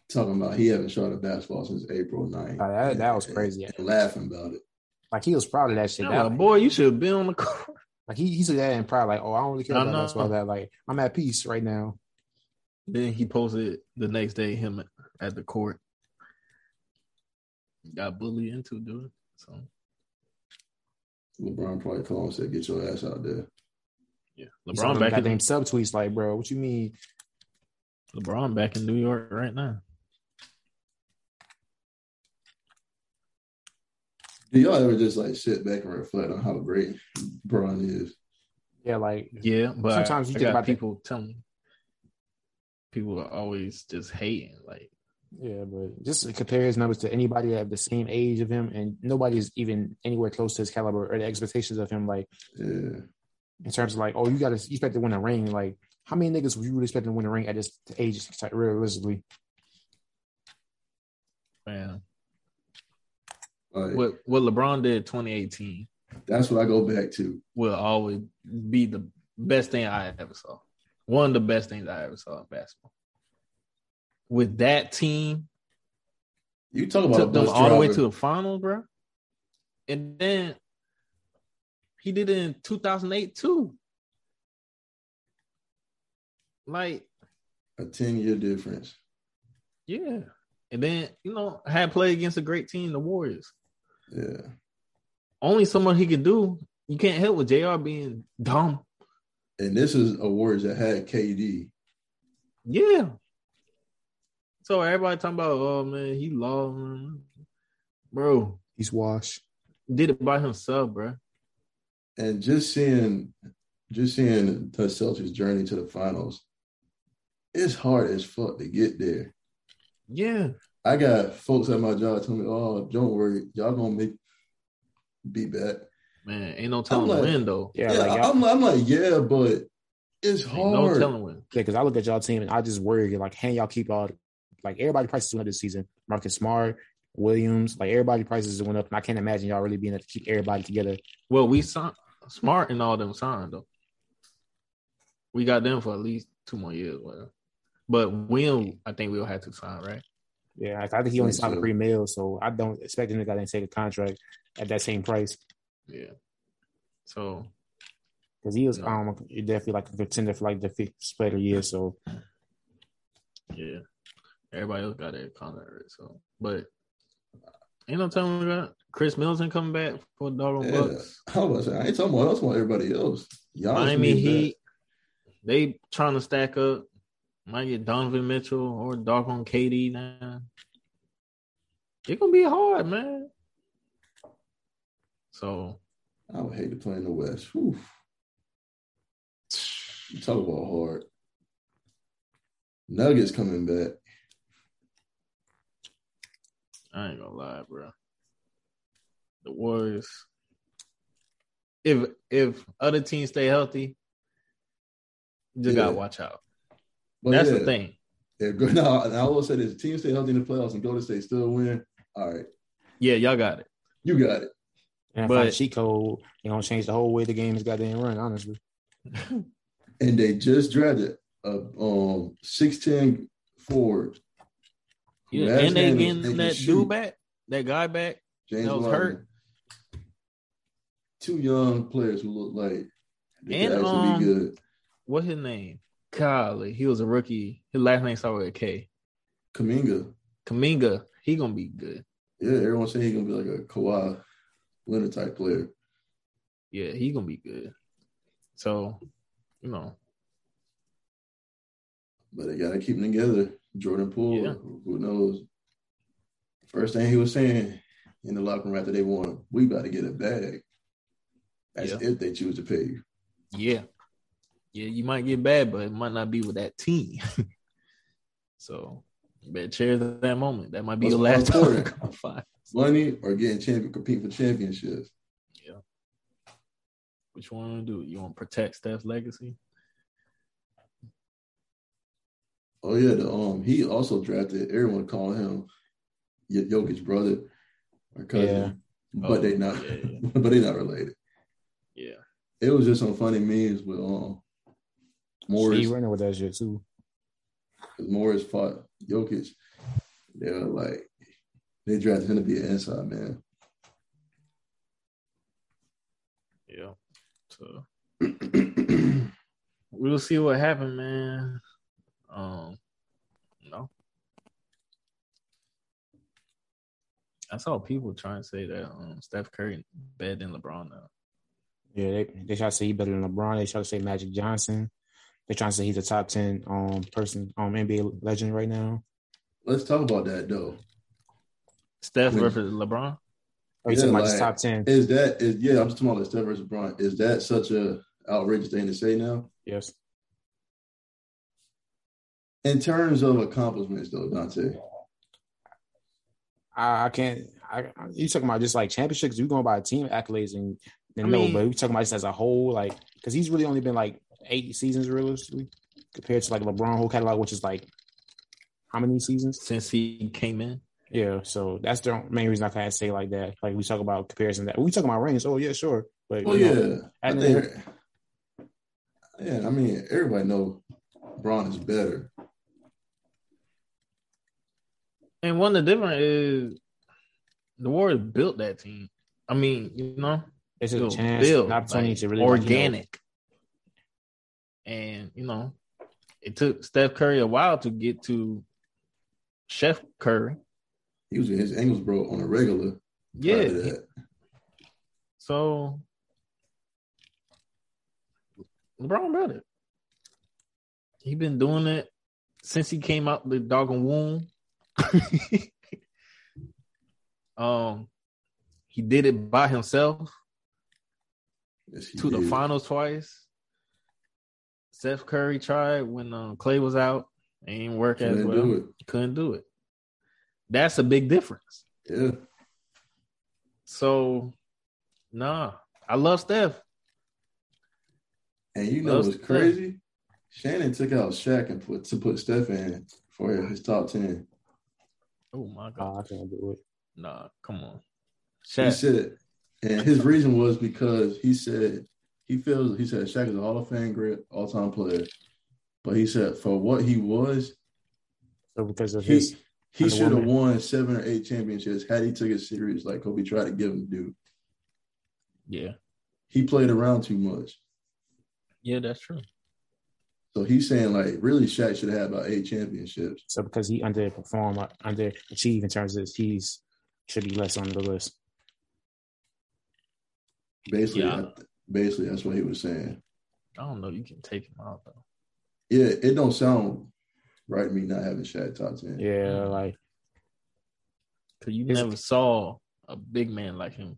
Talking about he haven't shot a basketball since April 9th. Oh, that- that was crazy. And laughing about it. Like he was proud of that shit. I'm like, boy, you should have been on the court. Like he he said that and proud, like, oh, I don't really care about basketball. That like I'm at peace right now. Then he posted the next day him at the court. Got bullied into doing so. LeBron probably called and said, "Get your ass out there." Yeah, He saw LeBron them back in goddamn subtweets like, bro, what you mean? LeBron back in New York right now. Do y'all ever just like sit back and reflect on how great Braun is? Yeah, like Yeah, but Sometimes you I think got about that- people telling me people are always just hating. Like, yeah, but just compare his numbers to anybody that have the same age of him, and nobody's even anywhere close to his caliber or the expectations of him. Like Yeah, in terms of like, oh, you got to you expect to win a ring. Like, how many niggas would you really expect to win a ring at this age? like, Realistically, man, like what what LeBron did 2018 that's what I go back to. will always be the best thing I ever saw. One of the best things I ever saw in basketball. With that team, You talk about took them all the way to the finals, bro. And then he did it in 2008 too. Like, a ten year difference. yeah. And then, you know, had played against a great team, the Warriors. Yeah, Only so much he can do. You can't help with JR being dumb. and this is awards that had KD. Yeah. So everybody talking about, oh man, he lost, man. bro. he's washed. Did it by himself, bro. And just seeing, just seeing the Celtics journey to the finals, it's hard as fuck to get there. Yeah, I got folks at my job telling me, "Oh, don't worry, y'all gonna make be back." man. Ain't no telling like- when though. Yeah, Yeah, like I'm, I'm like, yeah, but it's Ain't no hard. telling when. Yeah, because I look at y'all team and I just worry like, hey, y'all keep all like everybody prices went up this season? Marcus Smart, Williams, like everybody prices went up, and I can't imagine y'all really being able to keep everybody together. Well, we signed smart and all them signed though. We got them for at least two more years, whatever. But Will, I think we'll have to sign, right? Yeah, I I think he only signed so. a three mil, so I don't expect him to go and take a contract at that same price Yeah. So because he was No. um definitely like a contender for like the fifth split of year. So yeah, everybody else got their contract, right? So, but ain't no telling we got Khris Middleton coming back for the doggone Yeah. Bucks. I was about to say, I ain't talking about us, about everybody else. Giannis Miami can get Heat, they trying to stack up. Might get Donovan Mitchell or Dark on KD now. It's gonna be hard, man. So I would hate to play in the West. Whew. Talk about hard. Nuggets coming back. I ain't gonna lie, bro. The Warriors. If if other teams stay healthy, you just Yeah. gotta watch out. But That's yeah, the thing. If go, now, and I will say this: team stay healthy in the playoffs and Golden State still win. All right, Yeah, y'all got it. you got it. And But- she cheat code, you gonna change the whole way the game is goddamn run. Honestly, And they just drafted a um six ten forward. who Yeah, has and they getting can that shoot. dude back, that guy back. James that was Wiseman. hurt. Two young players who look like they And, could actually um, be good. What's his name? Golly, he was a rookie. His last name started with a K. Kuminga. Kuminga, he gonna be good. Yeah, everyone saying he's gonna be like a Kawhi Leonard type player. Yeah, he gonna be good. So, you know, But they gotta keep them together. Jordan Poole, Yeah. who knows? First thing he was saying in the locker room after they won, we gotta get a bag. That's Yeah. if they choose to pay you. yeah, yeah, you might get bad, but it might not be with that team. so, you better cherish that moment. That might be What's your last more time. important? to find. Money or getting champion competing for championships. Yeah. Which one wanna do? You want to protect Steph's legacy? Oh yeah, the um he also drafted everyone calling him Y- Jokic's brother or cousin. Yeah. But Oh, they not yeah, yeah. but they not related. Yeah, It was just some funny memes with um Morris Steve running with that shit too. Because Morris fought Jokic. They were like, they drafted him to be an inside man. yeah. So we'll see what happens, man. Um, no. I saw people trying to say that um, Steph Curry better than LeBron now. Yeah, they they try to say he better than LeBron. They try to say Magic Johnson. They trying to say he's a top ten um person um NBA legend right now. Let's talk about that though. Steph When- versus LeBron. Are you Yeah, talking about his like- top ten? Is that is yeah? I'm just talking about like Steph versus Bron. Is that such a outrageous thing to say now? Yes. In terms of accomplishments, though, Dante, I, I can't. I, you talking about just like championships? You going by team accolades and then I no, but we talking about this as a whole, like because he's really only been like eight seasons realistically compared to like LeBron whole catalog, which is like how many seasons? Since he came in, Yeah, so that's the main reason I kind of say like that. Like we talk about comparison that we talk about rings. Oh yeah, sure, but well, you know, yeah, I and think, yeah. I mean, everybody know Braun is better. and one of the different is the Warriors built that team. I mean, you know, it's a Yo, chance, build, an opportunity like, to really like, you know, organic. And you know, it took Steph Curry a while to get to Chef Curry. He was in his ankles broke on a regular. Yeah. So LeBron it He been doing it since he came out the doggone womb. um, he did it by himself Yes, to the finals twice. Steph Curry tried when um, Clay was out, and didn't work as Couldn't well. do it. Couldn't do it. That's a big difference. Yeah, So, nah, I love Steph. and you know Love what's Steph. crazy? Shannon took out Shaq and put to put Steph in for his top ten. Oh my god. Oh, I can't do it. Nah, come on. He Shaq. said, and his reason was because he said he feels he said Shaq is a Hall of Fame great all time player, but he said for what he was, So because of he his, he should have won seven or eight championships had he took it serious like Kobe tried to give him to do. Yeah. He played around too much. Yeah, that's true. So he's saying like really Shaq should have had about eight championships. so because he underperformed, underachieved in terms of his, he's should be less on the list. Basically, Yeah. I- basically that's what he was saying. I don't know. You can take him out though. Yeah, it don't sound right me not having Shaq top ten. Yeah, like Cause you It's- never saw a big man like him.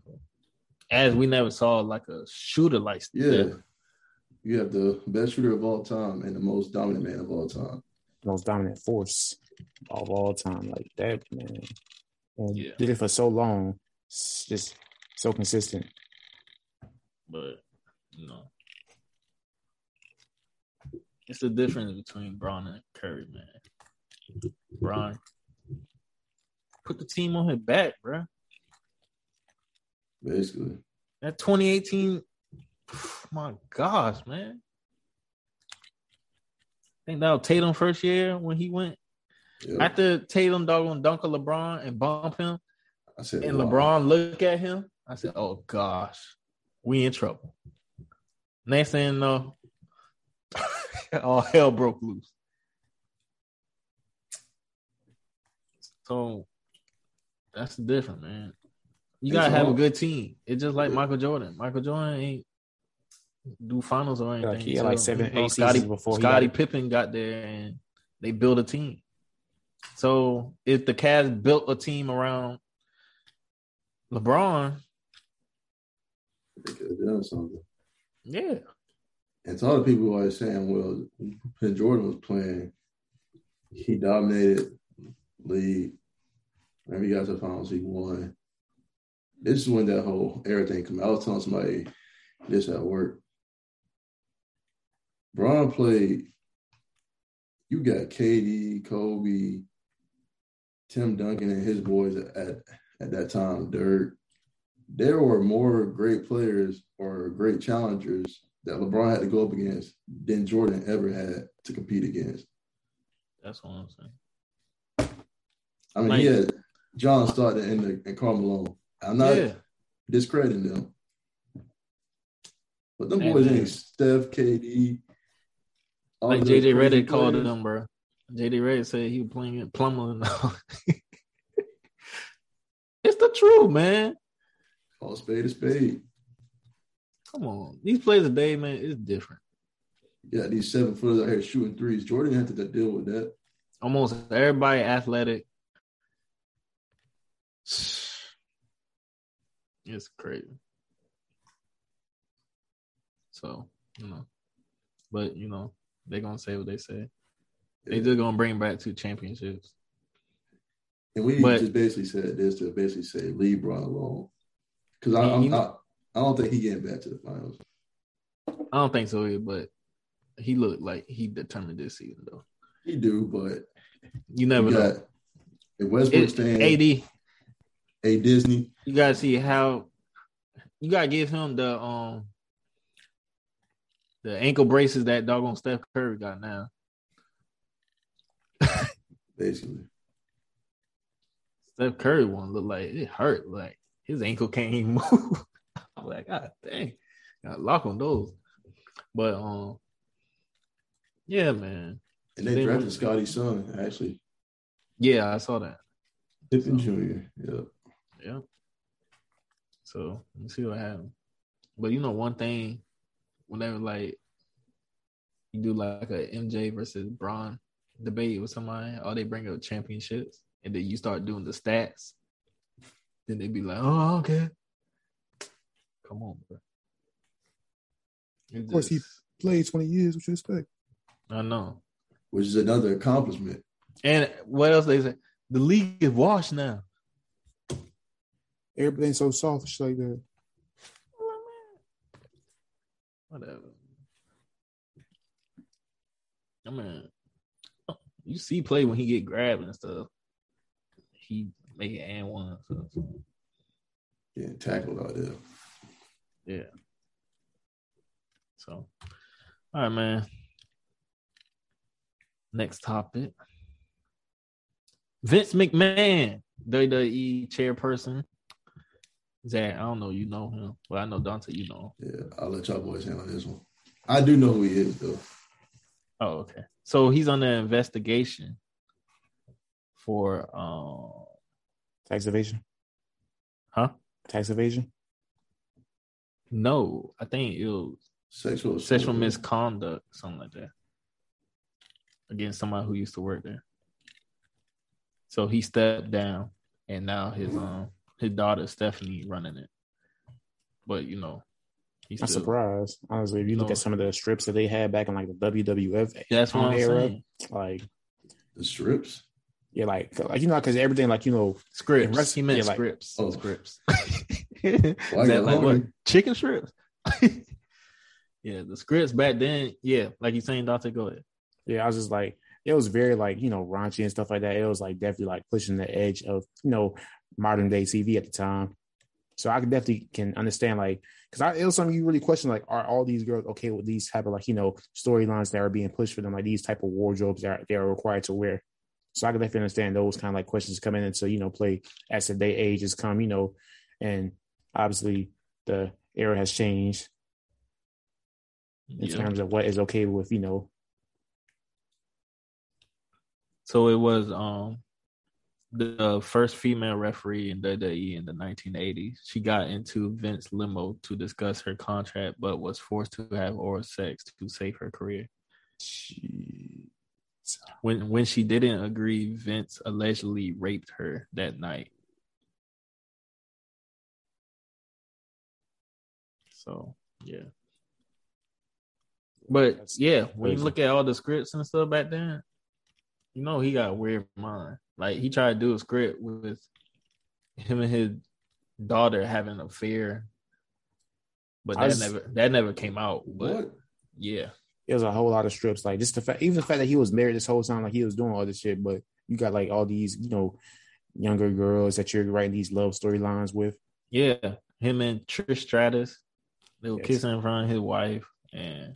As we never saw like a shooter like Yeah. Steph. You have the best shooter of all time and the most dominant man of all time. most dominant force of all time. Like that man. And Yeah. did it for so long. It's just so consistent. But you know, it's the difference between Braun and Curry, man. Braun put the team on his back, bro. Basically. That 2018, my gosh, man. I think that was Tatum first year when he went Yeah. after Tatum dog on dunk on LeBron and bump him, I said and wow. LeBron look at him. I said, "Oh gosh, we in trouble." Next thing all hell broke loose. So that's the difference, man. You gotta have a good team. It's just like Michael Jordan. Michael Jordan ain't do finals or anything. Like, he had like seven, you know, eight Scottie, seasons before got- Pippen got there and they built a team. So if the Cavs built a team around LeBron, They could have done something. yeah, And all the people who are saying, well, when Jordan was playing, he dominated league. Whenever he got to the finals, he won. This is when that whole everything come out. I was telling somebody this at work. Braun played, you got KD, Kobe, Tim Duncan, and his boys at, at that time, Dirk. There were more great players or great challengers that LeBron had to go up against than Jordan ever had to compete against. that's what I'm saying. I mean, Like- he had John Stockton and, the, and Malone. I'm not yeah, discrediting them. But them boys ain't Steph, KD. like JJ Redick called them, bro. JJ Redick said he was playing at Plummer and all. it's the truth, man. Call a spade a spade. Come on, these players today, man, it's different. Yeah, these seven footers out here shooting threes. Jordan had to deal with that. Almost everybody athletic. It's crazy. So, you know, but you know, they're gonna say what they say. They just gonna bring back two championships. And we But- just basically said this to basically say leave Bron alone. Because I, know- I, I don't think he getting back to the finals. I don't think so either, but he looked like he determined this season though. He do, but You never you know. if Westbrook It, staying AD, a Disney, you gotta see how you gotta give him the um the ankle braces that doggone Steph Curry got now. basically. Steph Curry one look like it hurt, like his ankle can't even move. I'm like, God dang, got lock on those. But um, yeah, man, And they They drafted Scottie's son, actually. yeah, I saw that. Pippen So- Jr. Yeah. Yeah. So let's see what happens. But you know, one thing, whenever like you do like a MJ versus Braun debate with somebody, or they bring up championships, and then you start doing the stats, then they be like, "Oh, okay." Come on, bro. Of course, he- Played 20 years, what you expect? I know. Which is another accomplishment. And what else they say? The league is washed now. Everything's so soft, shit like that. Whatever. I mean, you see play when he get grabbed and stuff. He make it and one. So, Getting tackled out there. yeah. So, all right, man. Next topic. Vince McMahon, WWE chairperson. Zach, I don't know. You know him. Well, I know Dante. You know. him. Yeah, I'll let y'all boys handle this one. I do know who he is, though. Oh, okay. So he's under investigation for um Tax evasion. huh? Tax evasion. No, I think it was Sexual sexual misconduct, something like that. against somebody who used to work there. So he stepped down, and now his um his daughter Stephanie running it. But you know, he's I'm still, surprised. Honestly, if you look No. at some of the strips that they had back in like the WWF That's what I'm era, saying. like The strips. Yeah, like like you know, because everything like you know, Scripts. rest- he meant yeah, like- scripts. Oh. scripts. Why Is that like what? Chicken strips? yeah, the scripts back then. Yeah, like you saying, Doctor, go ahead. yeah, I was just like it was very like you know raunchy and stuff like that. It was like definitely like pushing the edge of you know modern day TV at the time. So I could definitely can understand like because it was something you really question like are all these girls okay with these type of like you know storylines that are being pushed for them like these type of wardrobes that are, they are required to wear. So I can definitely understand those kind of like questions coming into you know play as the day ages come you know, and obviously the era has changed in Yeah. terms of what is okay with you know So it was um the first female referee in WWE in the 1980s. She got into Vince limo to discuss her contract, but was forced to have oral sex to save her career. When when she didn't agree, Vince allegedly raped her that night. So yeah. But That's yeah, when you look at all the scripts and stuff back then, you know he got a weird mind. Like he tried to do a script with him and his daughter having an affair, but that was- never that never came out. But What? yeah, There's a whole lot of strips. Like just the fact, even the fact that he was married this whole time, like he was doing all this shit. But you got like all these, you know, younger girls that you're writing these love storylines with. yeah, him and Trish Stratus, they were Yes. kissing in front of his wife, and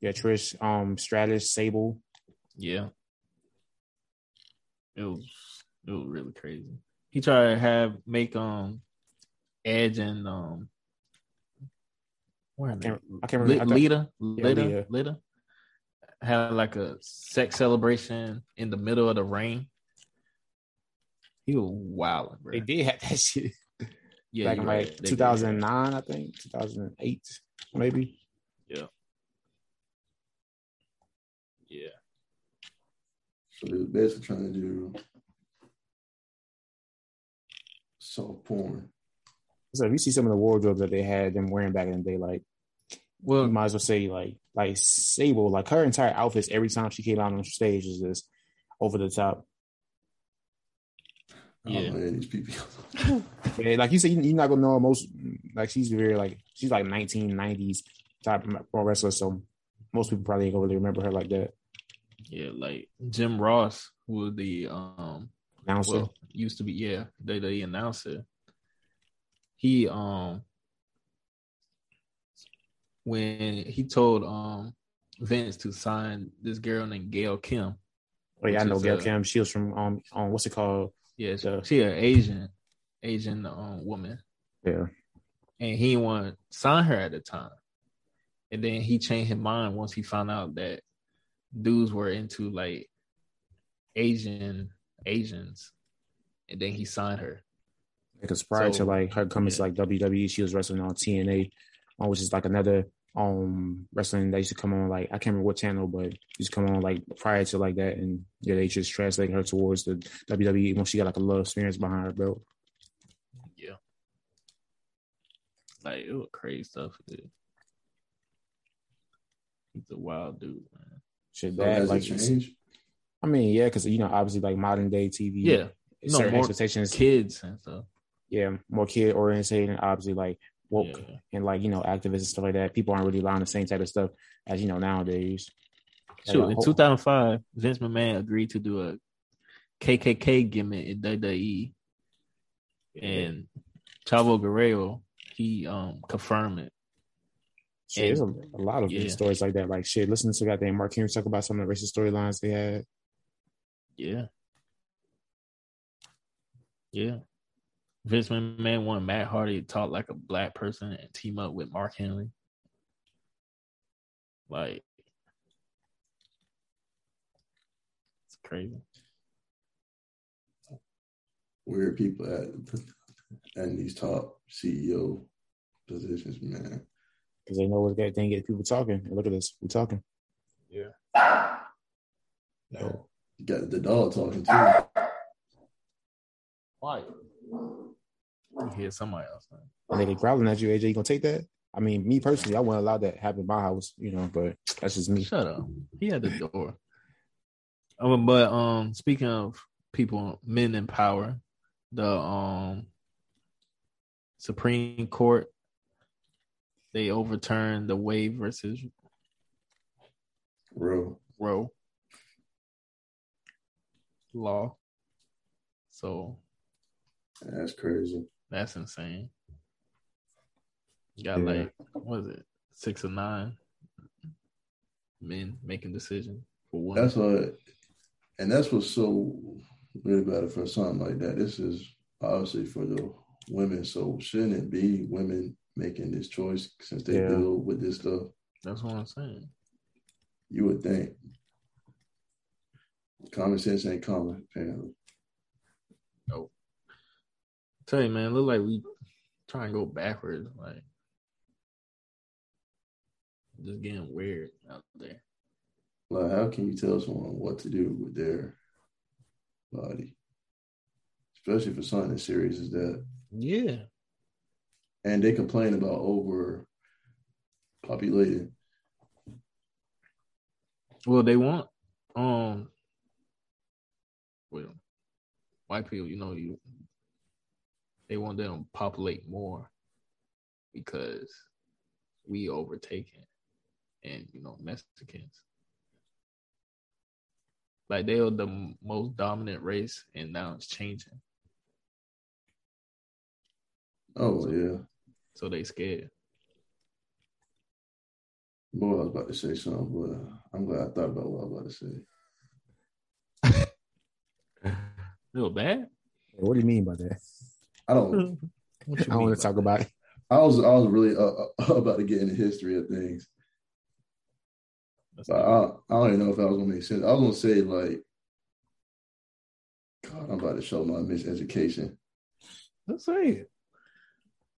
Yeah, Trish, um, Stratus, Sable. yeah, it was it was really crazy. He tried to have make um Edge and um where are they? Can't, I can't remember. I thought- Lita, Yeah, Lita, Lita. Lita had like a sex celebration in the middle of the rain. He was wild, bro. they did have that shit yeah, back in like right. They did. 2009, I think, 2008, maybe. Yeah, Yeah. So they was basically trying to do soft porn. So if you see some of the wardrobes that they had them wearing back in the day, like you well, might as well say like like Sable, like her entire outfits every time she came out on stage is just over the top. Yeah. know any of these people. Yeah, like you said, you- you're not gonna know most. Like she's very like she's like 1990s type pro wrestler, so most people probably ain't gonna really remember her like that. yeah, like Jim Ross, who was the um Announcer. well used to be yeah the the announcer. He um when he told um Vince to sign this girl named Gail Kim. oh yeah, I know Gail uh, Kim. She was from um on what's it called? Yeah, Yeah. she an Asian Asian um, woman. Yeah, and he didn't want to sign her at the time. And then he changed his mind once he found out that dudes were into like Asian Asians, and then he signed her. because prior So, to like her coming to like WWE, she was wrestling on TNA, uh, which is like another um wrestling that used to come on like I can't remember what channel, but used to come on like prior to like that, and yeah, they just translating her towards the WWE when she got like a little experience behind her belt. Yeah, like it was crazy stuff. Dude. He's a wild dude, man. Shit, So that has like it changed? I mean, yeah, because you know, obviously, like modern day TV, Yeah, no, certain more expectations, kids and stuff. yeah, more kid oriented, and obviously, like woke Yeah. and like you know, activists and stuff like that. People aren't really allowing the same type of stuff as you know nowadays. Like, in 2005, Vince McMahon agreed to do a KKK gimmick in WWE, and Chavo Guerrero he um confirmed it. Shit, there's a, a lot of Yeah. stories like that. Like shit, listen to goddamn Mark Henry talk about some of the racist storylines they had. Yeah, yeah. Vince McMahon wanted Matt Hardy to talk like a black person and team up with Mark Henry. Like, it's crazy. Weird people at at these top CEO positions, man. because they know what they can get people talking. Look at this, we talking. Yo, You got the dog talking too. Why? You hear somebody else. man. and they growling at you, AJ. You gonna take that? I mean, me personally, I wouldn't allow that happen in my house, you know. But that's just me. Shut up. He had the door. Um, but um, speaking of people, men in power, the um Supreme Court they overturned the Wade versus Bro, Roe law. So that's crazy. That's insane. You got Yeah. like what is it, six or nine men making decisions for women. That's what, and that's what's so weird about it for something like that. This is obviously for the women, so shouldn't it be women making this choice since they Yeah. deal with this stuff? That's what I'm saying. You would think. Common sense ain't common, apparently. Tell you, man, look like we try and go backwards, like just getting weird out there. Like, how can you tell someone what to do with their body? Especially for something as serious as that. Yeah, And they complain about over populated. well, they want um, well, white people, you know, you they want them to populate more because we overtaken, and you know, Mexicans. Like they are the most dominant race, and now it's changing. Oh, yeah. So they scared. Boy, I was about to say something, but I'm glad I thought about what I was about to say. Real bad. What do you mean by that? I don't. I don't want to talk that? about it. I was. I was really uh, uh, about to get into history of things, I, I don't even know if that was gonna make sense. I was gonna say like, God, I'm about to show my miseducation. Let's say it.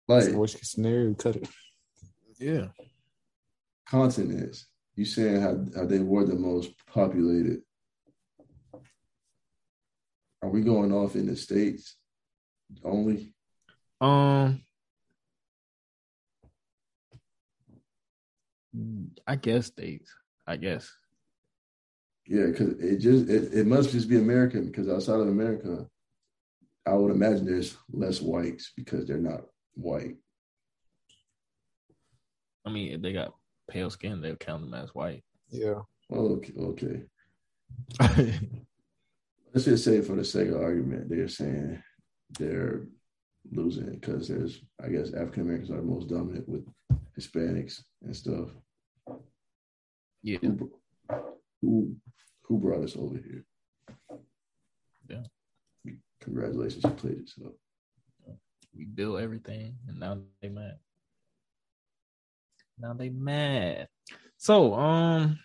Like Worst case scenario, cut it. Yeah. continents. You saying how, how they were the most populated? Are we going off in the states only? Um. I guess states. I guess. Yeah, because it just it, it must just be American because outside of America, I would imagine there's less whites because they're not white. I mean, if they got pale skin, they'll count them as white. Yeah. Okay, okay. Let's just say for the sake of argument, they're saying they're losing because there's, I guess, African Americans are the most dominant with Hispanics and stuff. yeah. Who, who, who brought us over here? Yeah. Congratulations, you played it. So We built everything, and now they mad. Now they mad. So, um,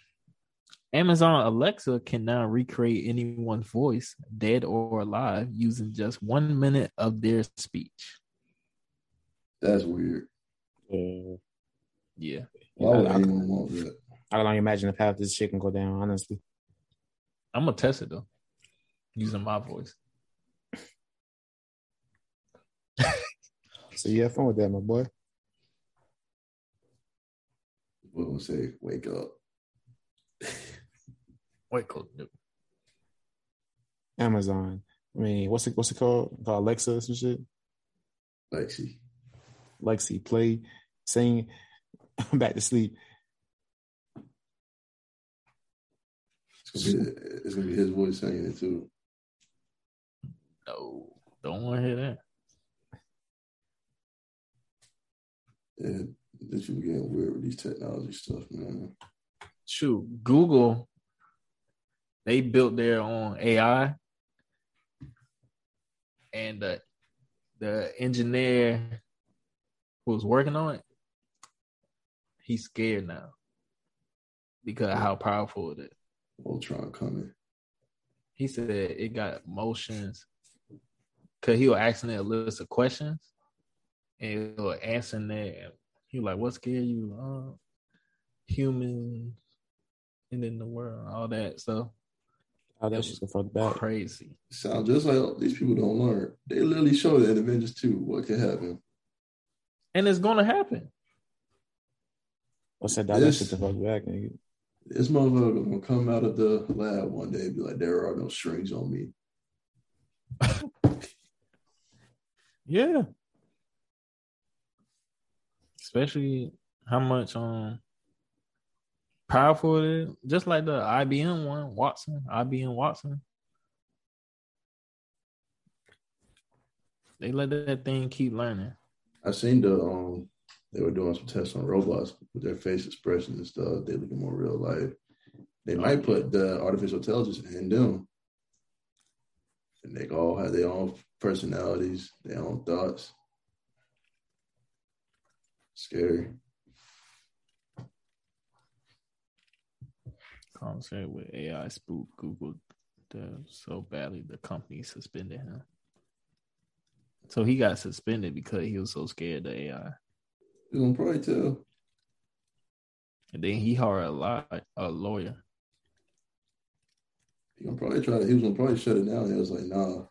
Amazon Alexa can now recreate anyone's voice, dead or alive, using just one minute of their speech. that's weird. Yeah. Yeah. Why would I- I- anyone want that? I can only imagine if half this shit can go down, honestly. I'm gonna test it though, using my voice. So you have fun with that, my boy. We'll say, wake up. Wait, cool. No. Amazon. I mean, what's it what's it called? Called Alexa or some shit? Lexi. Lexi, play, sing, back to sleep. It's gonna be, it's gonna be his voice saying it too. No, don't want to hear that. And this you getting weird with these technology stuff, man. Shoot, Google, they built their own AI, and the the engineer who was working on it, he's scared now because of how powerful it is. Ultron coming. He said it got motions because he was asking it a list of questions and it was answering that. He was like, "What scared you? Uh, humans, ending the world, all that stuff. Oh, that shit's the fuck back. Crazy. Sound just like oh, these people don't learn. They literally showed it in Avengers 2 what could happen. And it's gonna happen. What's that? That This- shit the fuck back, nigga. This motherfucker gonna come out of the lab one day and be like, there are no strings on me. Yeah. Especially how much um powerful it is. Just like the IBM one, Watson, IBM Watson. They let that thing keep learning. I seen the um they were doing some tests on robots with their face expressions and stuff. They looking more real life. They might put the artificial intelligence in them. And they all have their own personalities, their own thoughts. Scary. Concert with AI spook Google so badly the company suspended him. So he got suspended because he was so scared of AI. You gonna probably tell. And then he hired a lot a lawyer. He gonna probably try to he was gonna probably shut it down. He was like, nah.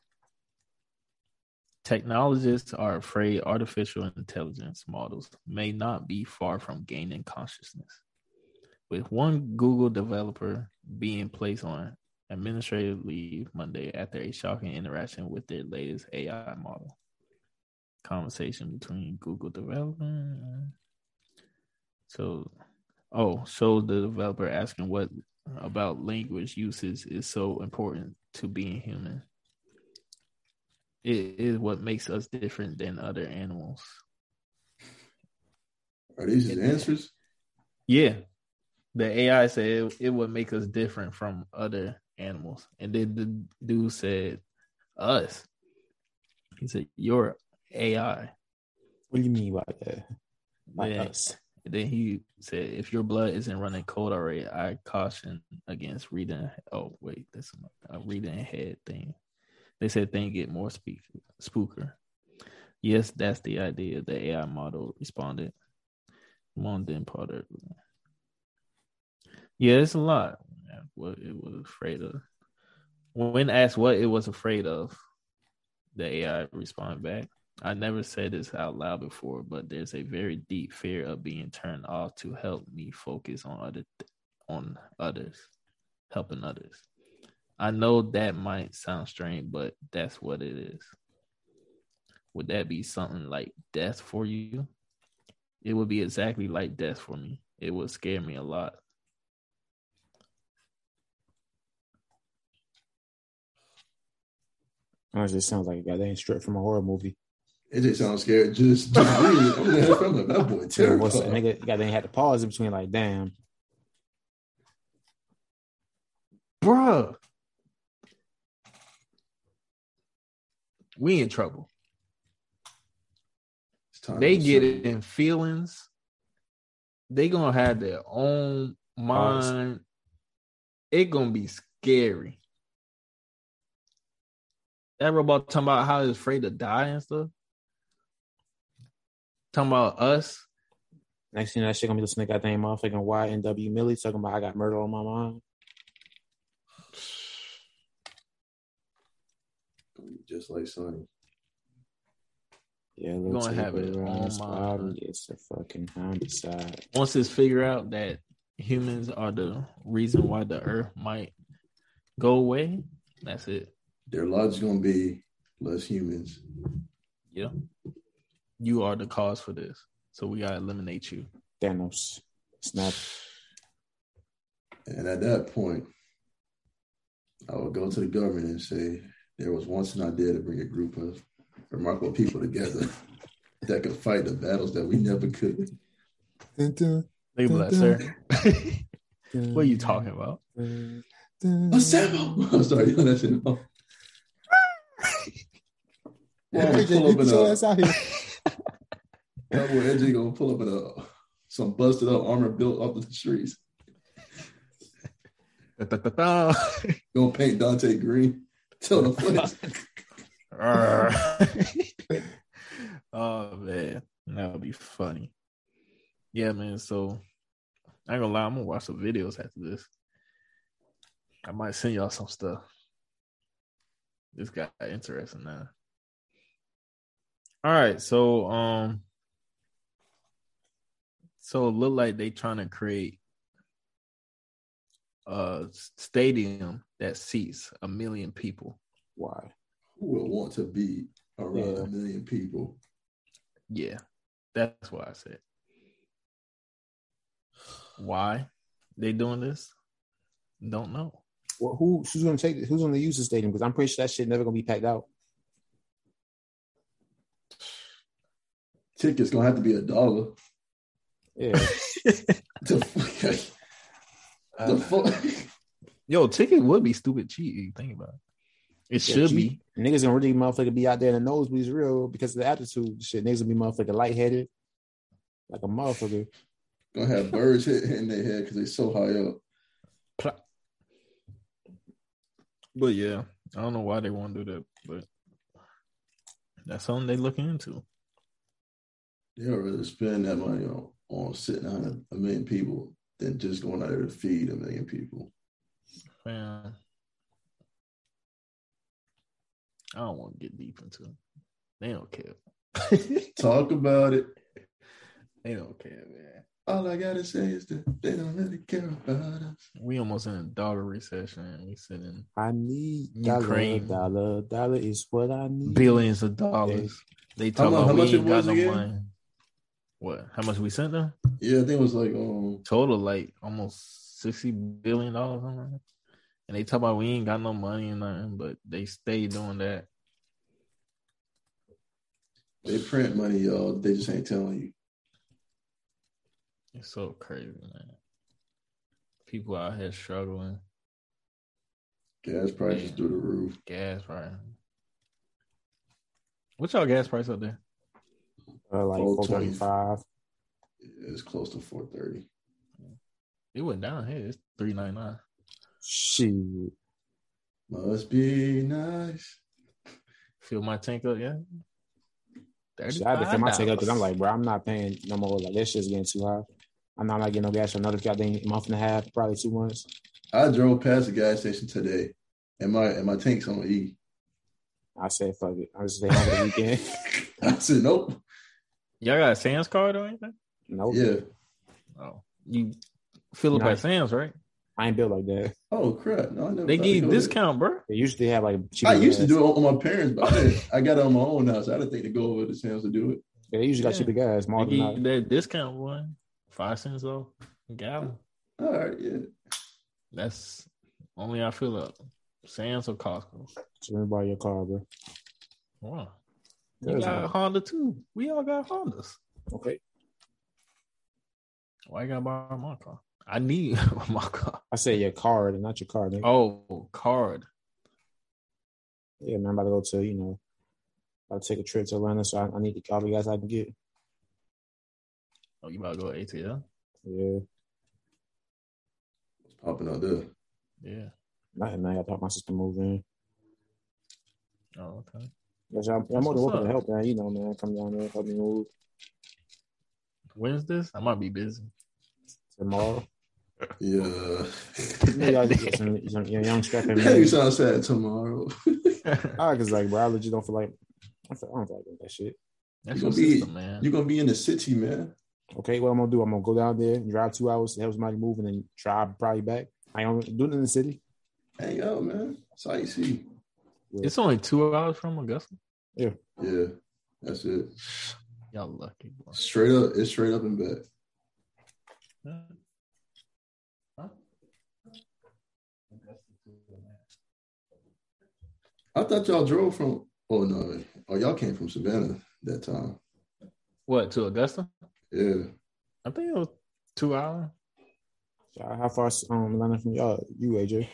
Technologists are afraid artificial intelligence models may not be far from gaining consciousness. With one Google developer being placed on administrative leave Monday after a shocking interaction with their latest AI model. Conversation between Google developer. So, oh, shows the developer asking what about language uses is so important to being human. It is what makes us different than other animals. Are these his answers? Yeah. The AI said it, it would make us different from other animals. And then the dude said, us. He said, You're AI. What do you mean by that? Like Yeah. us. Then he said, If your blood isn't running cold already, I caution against reading. Oh, wait, that's a reading head thing. They said things get more speak, spooker. Yes, that's the idea. The AI model responded. Come on, then, Potter. Yeah, it's a lot. What it was afraid of. When asked what it was afraid of, the AI responded back. I never said this out loud before, but there's a very deep fear of being turned off to help me focus on other th- on others, helping others. I know that might sound strange, but that's what it is. Would that be something like death for you? It would be exactly like death for me. It would scare me a lot. It just sounds like a goddamn straight from a horror movie. It just sounds scary. Just, just read it. I'm like, I'm like, that boy Yeah, what's that terrified. nigga goddamn had to pause in between like, damn. Bruh. We in trouble. It's time they get say- it in feelings. They gonna have their own mind. It gonna be scary. That robot talking about how he's afraid to die and stuff. Talking about us. Next thing that shit gonna be the listening to goddamn motherfucking YNW Melly talking about I got murder on my mind. just like Sonny. Yeah, You're gonna have it around on this my bottom mind. gets the fucking homicide. Once it's figured out that humans are the reason why the earth might go away, that's it. Their logic's gonna be less humans. Yeah. You are the cause for this. So we gotta eliminate you. Thanos. Snap. And at that point, I would go to the government and say there was once an idea to bring a group of remarkable people together that could fight the battles that we never could. Dun, dun, They be like, sir, dun, what are you talking about? dun, dun. Assemble! I'm sorry, you know that shit. Oh. Well, AJ, pull up in a, ass out here. that boy AJ gonna pull up in a some busted up armor built off the streets. Da-da-da-da. Gonna paint Dante green. Tell the flex. oh man, that would be funny. Yeah, man. So I ain't gonna lie, I'm gonna watch some videos after this. I might send y'all some stuff. This got interesting now. All right, so um, so it look like they trying to create a stadium that seats a million people. Why? Who would want to be around Yeah. a million people? Yeah, that's why I said. Why they doing this? Don't know. Well, who who's gonna take who's gonna use the stadium? Because I'm pretty sure that shit never gonna be packed out. Tickets gonna have to be a dollar. Yeah. The fuck? The uh, fuck? Yo, ticket would be stupid cheap. you Think about it. It should be. Niggas gonna really motherfucker be out there in the nosebleeds real because of the attitude Shit, niggas gonna be motherfucker lightheaded. Like a motherfucker. Gonna have birds hit, hitting their head because they so high up. But yeah, I don't know why they want to do that, but that's something they looking into. They'll rather spend that money on, on sitting on a million people than just going out there to feed a million people. Man, I don't want to get deep into it. They don't care. Talk about it. They don't care, man. All I gotta say is that they don't really care about us. We almost in a dollar recession. and We sitting I need dollar, Ukraine. dollar, dollar is what I need. billions of dollars. They talk mu- how about much we it ain't got was no again? money. What? How much we sent them? Yeah, I think it was like um Total like almost sixty billion dollars. And they talk about we ain't got no money and nothing, but they stay doing that. they print money, y'all. They just ain't telling you. It's so crazy, man. People out here struggling, Gas prices Yeah. through the roof. gas price. What's y'all gas price up there? Uh, like 420. four thirty five. It's close to four thirty. It went down here. It's three ninety nine. Shit. Must be nice. Fill my tank up, yeah. Shit, I had to fill my take up because I'm like, bro, I'm not paying no more. Like that shit's getting too high. I'm not, not getting no gas for another goddamn month and a half, probably two months. I drove past the gas station today, and my and my tank's on E. I said, fuck it. I just stay home for the weekend. I said nope. Y'all got a Sam's card or anything? nope. Yeah. Oh, you fill up Nah. at Sam's, right? I ain't built like that. Oh crap! No, I never. They give you go there. discount, bro. They usually have like cheap I used to do it on my parents, but I, I got it on my own now, so I didn't think to go over to Sam's to do it. Yeah, they usually got Yeah. cheaper gas, more They than give that. that discount one, five cents off a gallon. All right, yeah. That's only I fill up. Sam's or Costco. So let me borrow your car, bro. Wow. You got a. Honda too. We all got Hondas. Okay. Why you gotta borrow my car? I need my car. I said your card and not your car, nigga. Oh, card. Yeah, man, I'm about to go to, you know, about to take a trip to Atlanta, so I, I need to all the guys I can get. Oh, you about to go to ATL? Yeah. It's popping out there. Yeah. Nothing, man. I thought my sister moved in. Oh, okay. Yes, I'm, I'm more than welcome to help, man. You know, man. Come down there, help me move When's this? I might be busy. tomorrow. Yeah. Maybe I'll get some, some you know, young strapping you sound sad tomorrow. Ah, cause like, bro, I legit don't feel like I, feel, I don't feel like doing that shit. That's You your gonna be- sister, man. You're gonna be in the city, man. Okay, what I'm gonna do? I'm gonna go down there, and drive two hours to help somebody move, and then drive probably back. I don't doing it in the city. Hang out, man. That's how you see. It's only two hours from Augusta. Yeah, yeah, that's it. Y'all lucky. Boy. Straight up, it's straight up and back. Huh? I thought y'all drove from. Oh no, oh y'all came from Savannah that time. What to Augusta? Yeah, I think it was two hours. How far um Atlanta from y'all? You AJ?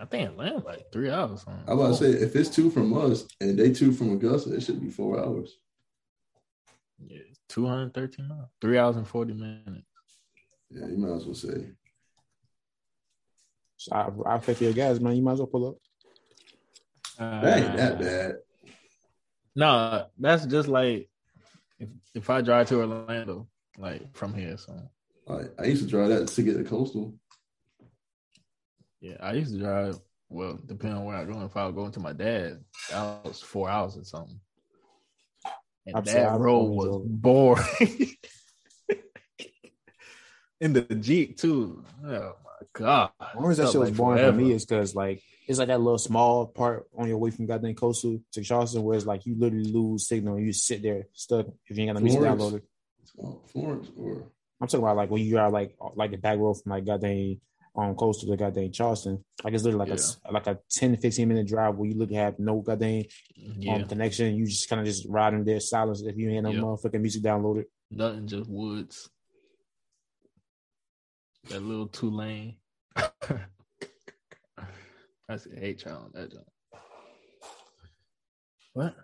I think Atlanta like three hours. Huh? I was about to say if it's two from us and they two from Augusta, it should be four hours. Yeah, two hundred thirteen miles. Three hours and forty minutes. Yeah, you might as well say. So I, I'll pay for your gas, man. You might as well pull up. That ain't Uh, that bad. No, that's just like if if I drive to Orlando, like from here. So Like I used to drive that to get to coastal. Yeah, I used to drive. Well, depending on where I go. If I was going to my dad, that was four hours or something. And I'm that road was drove- boring. In the Jeep too. Oh my god! The only reason that shit was like boring for me is because like it's like that little small part on your way from goddamn coastal to Charleston where it's like you literally lose signal and you sit there stuck if you ain't got no music Florence. downloaded. Florence or I'm talking about like when you are like like the back road from like goddamn um coastal to the goddamn Charleston. Like it's literally like a like a 10 15 minute drive where you look have no goddamn Yeah, um connection. You just kind of just riding there silence if you ain't no Yeah. motherfucking music downloaded. nothing, just woods. That little two lane. That's the H on that joint. What?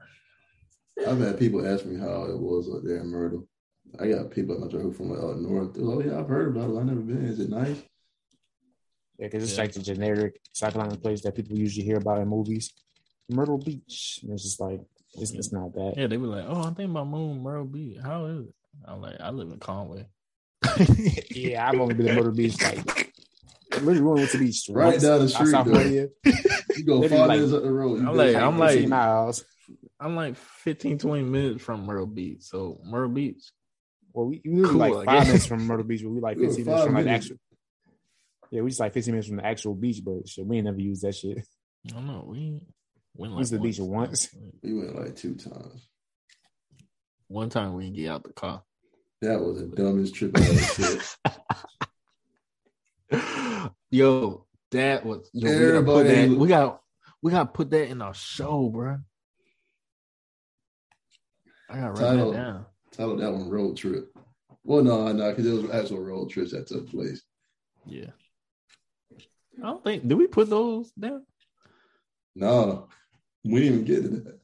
I've had people ask me how it was up there in Myrtle. I got people at my job from uh, North. They're like, oh yeah, I've heard about it. I've never been. Is it nice? Yeah, because it's Yeah. like the generic psychological place that people usually hear about in movies. Myrtle Beach. And it's just like it's, it's not that. Yeah, they were like, "Oh, I'm thinking about Moon Myrtle Beach. How is it?" I'm like, "I live in Conway." Yeah, I've only been to Myrtle Beach like literally we went to the beach Right once down the street, outside You go Literally, five like- minutes up the road. you I'm like- I'm like- 15 miles. I'm like 15, 20 minutes from Myrtle Beach. So Myrtle Beach, Well, we, we were Cool, like I five minutes from Myrtle Beach, but we like We were 15 minutes from like the minutes. actual. Yeah, we just like 15 minutes from the actual beach, but shit, we ain't never used that shit. I don't know. We went Used to the beach once. We went like two times. One time we didn't get out the car. That was the dumbest trip I ever took. Yo, that was yo, we, gotta put Everybody- that, we got we gotta put that in our show, bro. I gotta write Title. that down. Title that one road trip. Well, no, no, because it was actual road trips that took place. Yeah. I don't think did we put those down? No, we didn't even get to that.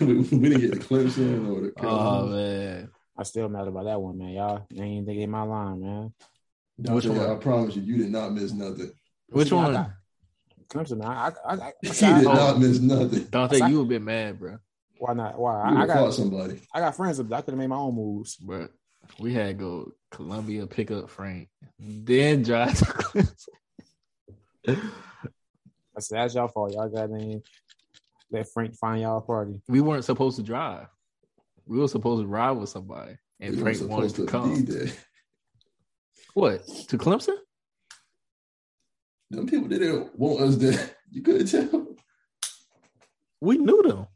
We, we didn't get to Clemson or the Oh man. I still mad about that one, man. Y'all ain't thinking my line, man. Which one? I promise you, you did not miss nothing. Which See, I one? got- Clemson, man. I, I, I, I, You I, did Oh. not um, miss nothing. Dante, you a bit mad, bro. why not? Why? You I, I got somebody. I got friends up. I could have made my own moves. But we had to go Columbia pick up Frank, then drive to Clemson. I said that's y'all fault. Y'all got in. Let Frank find y'all a party. we weren't supposed to drive. We were supposed to ride with somebody, and You were Frank wanted supposed to come. What to Clemson? Them people didn't want us there. You couldn't tell. We knew them.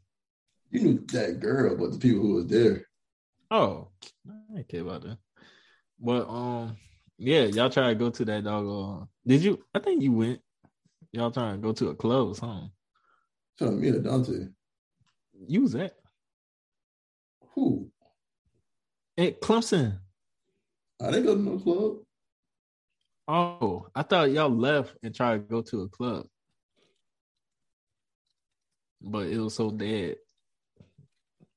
You knew that girl, but the people who was there. Oh, I didn't care about that. But um, yeah, y'all try to go to that dog. Uh, did you? I think you went. Y'all trying to go to a club or something. Trying to meet a Dante. You was at Who? at Clemson. I didn't go to no club. Oh, I thought y'all left and tried to go to a club, but it was so dead.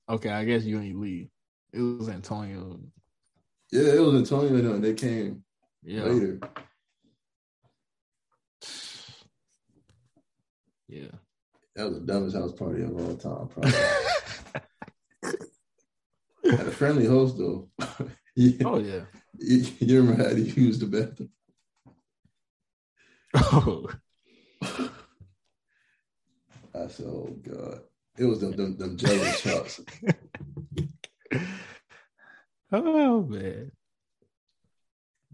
Okay, I guess you ain't leave. It was Antonio. Yeah, it was Antonio and them. They came Yeah, later. yeah. That was the dumbest house party of all time, probably. Had a friendly host though. yeah. Oh yeah. You, you remember how to use the bathroom? Oh, I said, "Oh God!" It was them them, them jelly shots. Oh man.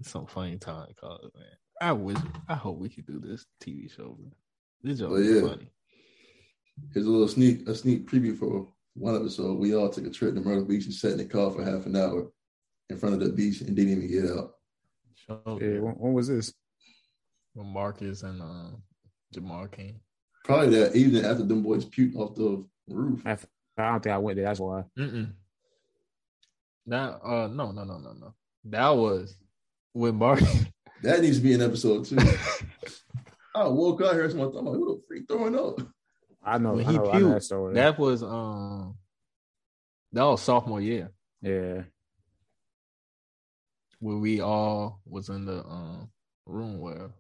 It's some funny time to call it, man. I wish I hope we could do this TV show, man. This joke But is yeah. funny. Here's a little sneak a sneak preview for one episode. We all took a trip to Myrtle Beach and sat in the car for half an hour in front of the beach and didn't even get out. Show Yeah, when, when was this? with Marcus and uh, Jamar King. Probably that evening after them boys puked off the roof. I, I don't think I went there. That's why. Mm-mm. That uh no no no no no. That was with Marcus. That needs to be an episode too. I woke up here, someone thought, who the freak throwing up? I know. When I he know, I know puked, that story. that was um that was sophomore year yeah. where we all was in the um room where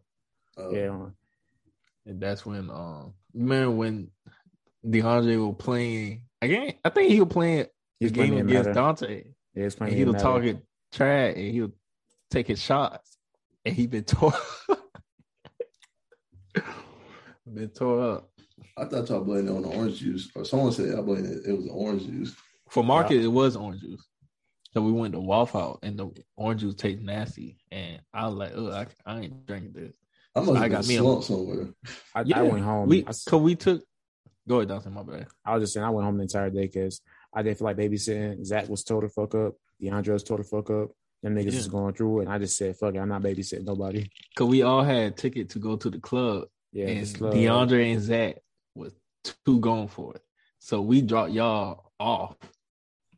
Uh, Yeah. and that's when um remember when DeAndre was playing again I think he was playing the He's playing game against Madden. Dante Yeah, it's and he'll was Madden. talking trash and he'll take his shots and he been tore Been tore up. I thought y'all blamed it on the orange juice, or someone said I blamed it. It was the orange juice. For Marcus, it was orange juice. So we went to Waffle House and the orange juice tastes nasty. And I was like, oh, I, I ain't drinking this. I must I have got been me a- slumped somewhere. I, Yeah, I went home. We I, s- cause we took go ahead, Dawson, my bad. I was just saying I went home the entire day because I didn't feel like babysitting. Zach was told to fuck up. DeAndre was told to fuck up. Them niggas Yeah. was going through it, and I just said, "Fuck it, I'm not babysitting nobody." Cause we all had ticket to go to the club. Yeah, and just love- DeAndre and Zach was two going for it. So we dropped y'all off.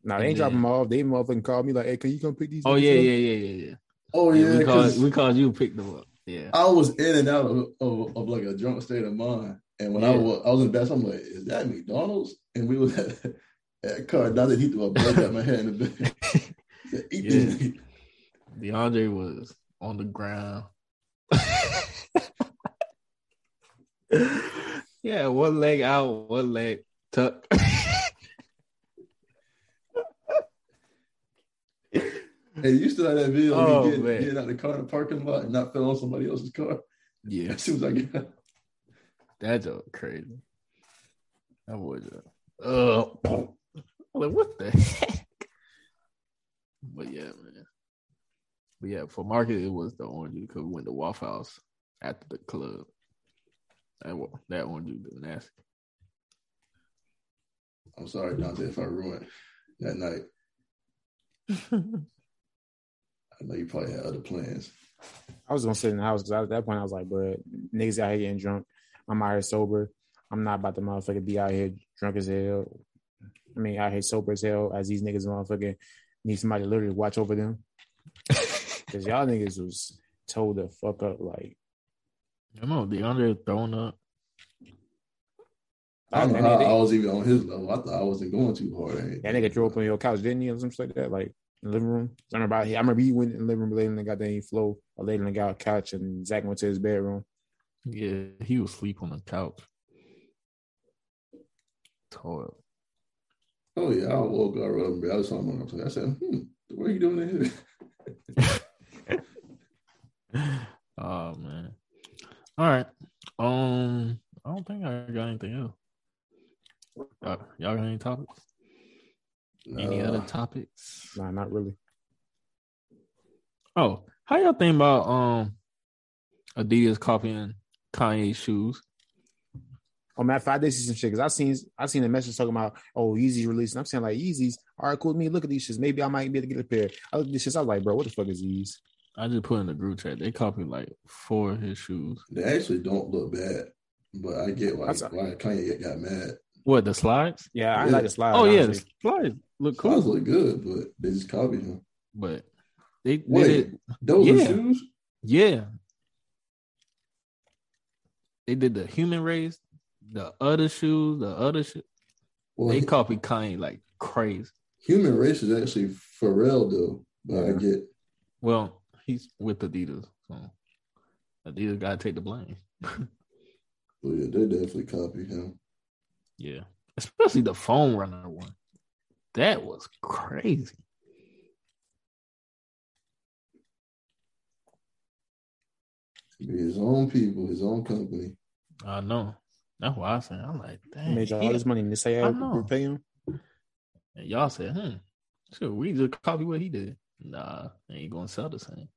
Nah, they ain't and dropping them off. They motherfucking called me like, "Hey, can you come pick these?" Oh yeah, up?" yeah, yeah, yeah, yeah. Oh Yeah, yeah, we called we called you pick them up. Yeah. I was in and out of, of, of like a drunk state of mind. And when I was I was in the bed, I'm like, is that McDonald's? And we was at at car. Now that he threw a blood at my head in the bed. He said, Eat Yeah. this. DeAndre was on the ground. yeah, one leg out, one leg tucked. Hey, you still have that video of Oh, me getting, man. getting out the car in the parking lot and not fell on somebody else's car? yeah, As soon as I get out. that joke crazy. That was uh, I'm like what the heck? But yeah, man. But yeah, for Marcus it was the orange juice because we went to Waffle House after the club. That wa- that orange juice was nasty. I'm sorry, Dante, if I ruined that night. I know you probably had other plans. I was gonna sit in the house because at that point I was like, "Bro, niggas out here getting drunk. I'm out here sober. I'm not about to motherfucker be out here drunk as hell. I mean, out here sober as hell as these niggas motherfucker need somebody to literally watch over them. Because y'all niggas was told to fuck up. Like, I know DeAndre throwing up. I don't know that, how nigga, I was even on his level. I thought I wasn't going too hard. I ain't- that nigga threw up on your couch, didn't he, or something like that? Like in the living room. I remember, I remember he went in the living room, laid in the goddamn floor, or laid on the goddamn couch, and Zach went to his bedroom. Yeah, he was asleep on the couch. Tore up. Oh yeah, I woke up, I rubbed I was on my I said, hmm, what are you doing here? oh man. All right. Um, I don't think I got anything else. Uh, y'all got any topics? Any Uh, other topics? Nah, not really. Oh, how y'all think about um Adidas copying Kanye's shoes? Oh man, five days see some shit because I seen I seen a message talking about oh Yeezy's releasing. I'm saying like Yeezy's, all right, cool with me. Look at these shits. Maybe I might be able to get a pair. I look at these shits. I was like, bro, what the fuck is these? I just put in the group chat. They copied like four of his shoes. They actually don't look bad, but I get why That's- why Kanye got mad. What the slides? Yeah, I Yeah. like the slides. oh yeah, the slides look Clothes cool, look good, but they just copied him. but they, they Wait, did those Yeah. shoes? Yeah. They did the human race, the other shoes, the other shoe. Well, They he- copied Kanye like crazy. human race is actually Pharrell though, but I get Well, he's with Adidas, so Adidas gotta take the blame. well, yeah, they definitely copied him. Yeah. Especially the Foam Runner one. That was crazy. His own people, his own company. I know. That's what I said. I'm like, He dang. made y'all he- all this money and they say I I know. pay him. And y'all said, hmm, sure, we just copy what he did. Nah, ain't gonna sell the same.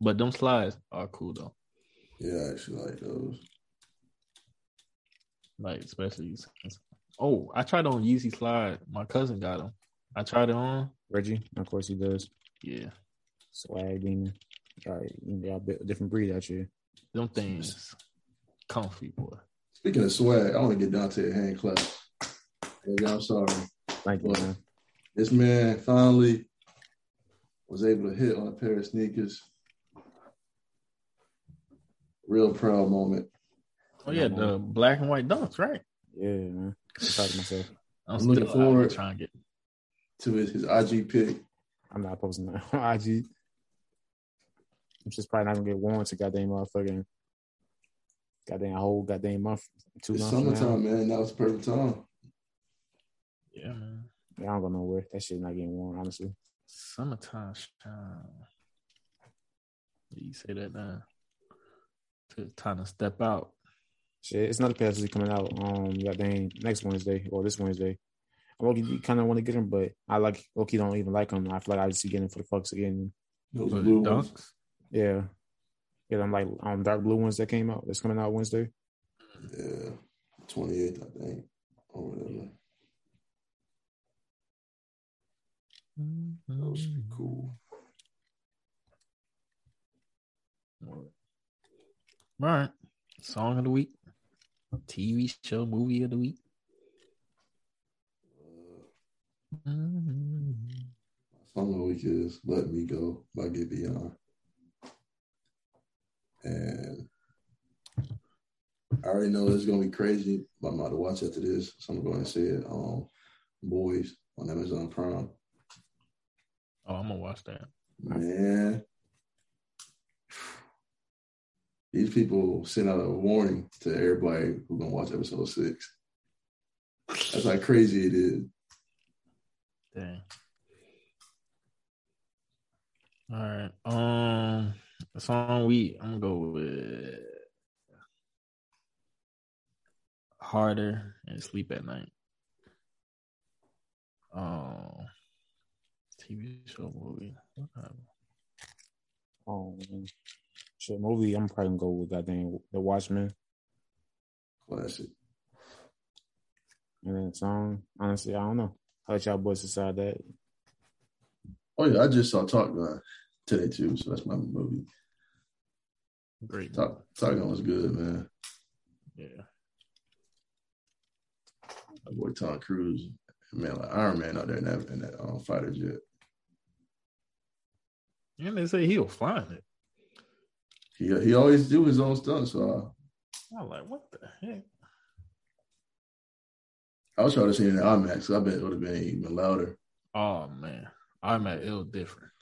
But them slides are cool though. Yeah, I actually like those. Like especially since, oh, I tried on Yeezy slide. My cousin got them. I tried it on. Reggie, of course he does. Yeah, Swag demon. All right, y'all a different breed out here. them things comfy boy. Speaking of swag, I want to get Dante a hand clap. Yeah, I'm sorry. Thank you, man. This man finally was able to hit on a pair of sneakers. Real proud moment. Oh yeah, the black and white dunks, right? Yeah, man. I'm proud of myself. I'm, I'm looking still out here forward. trying to get. To his, his IG pic. I'm not posting that on IG. I'm just probably not gonna get worn to goddamn motherfucking goddamn a whole goddamn month, two It's months. from now. summertime, man. That was the perfect time. Yeah, man. Yeah, I don't go nowhere. That shit not getting warm, honestly. Summertime shine. You say that now. It's time to step out. Shit, it's another passenger coming out. Um, that thing next Wednesday or this Wednesday. Loki kind of want to get him, but I like Loki. Don't even like him. I feel like I just get him for the fucks again. Those But blue ones. dunks. Yeah, yeah. I'm like um dark blue ones that came out. That's coming out Wednesday. Yeah, 28th, I think, or whatever. Those should be cool. All right. Song of the week. TV show, movie of the week. Uh, Song of the week is "Let Me Go" by Giveon, and I already know it's gonna be crazy. But I'm about to watch after this, so I'm going to say it. Um, Boys on Amazon Prime. Oh, I'm gonna watch that. Man, these people sent out a warning to everybody who's gonna watch episode six. That's how crazy it is. Dang. All right. Um, the song we I'm gonna go with harder and sleep at night. Um, TV show movie. What happened? Um, shit, movie. I'm probably gonna go with goddamn The Watchmen. Classic. And then song. Honestly, I don't know. I'll let y'all boys decide that. Oh yeah, I just saw Top Gun today too, so that's my movie. Great. Top Top was good, man. Yeah. My boy Tom Cruise, man, like Iron Man out there in that in that um, fighter jet. And they say he was flying it. He he always do his own stuff, so I'm like, what the heck? I, I was trying to see it in IMAX. So I bet it would have been even louder. Oh man, I'm at ill different.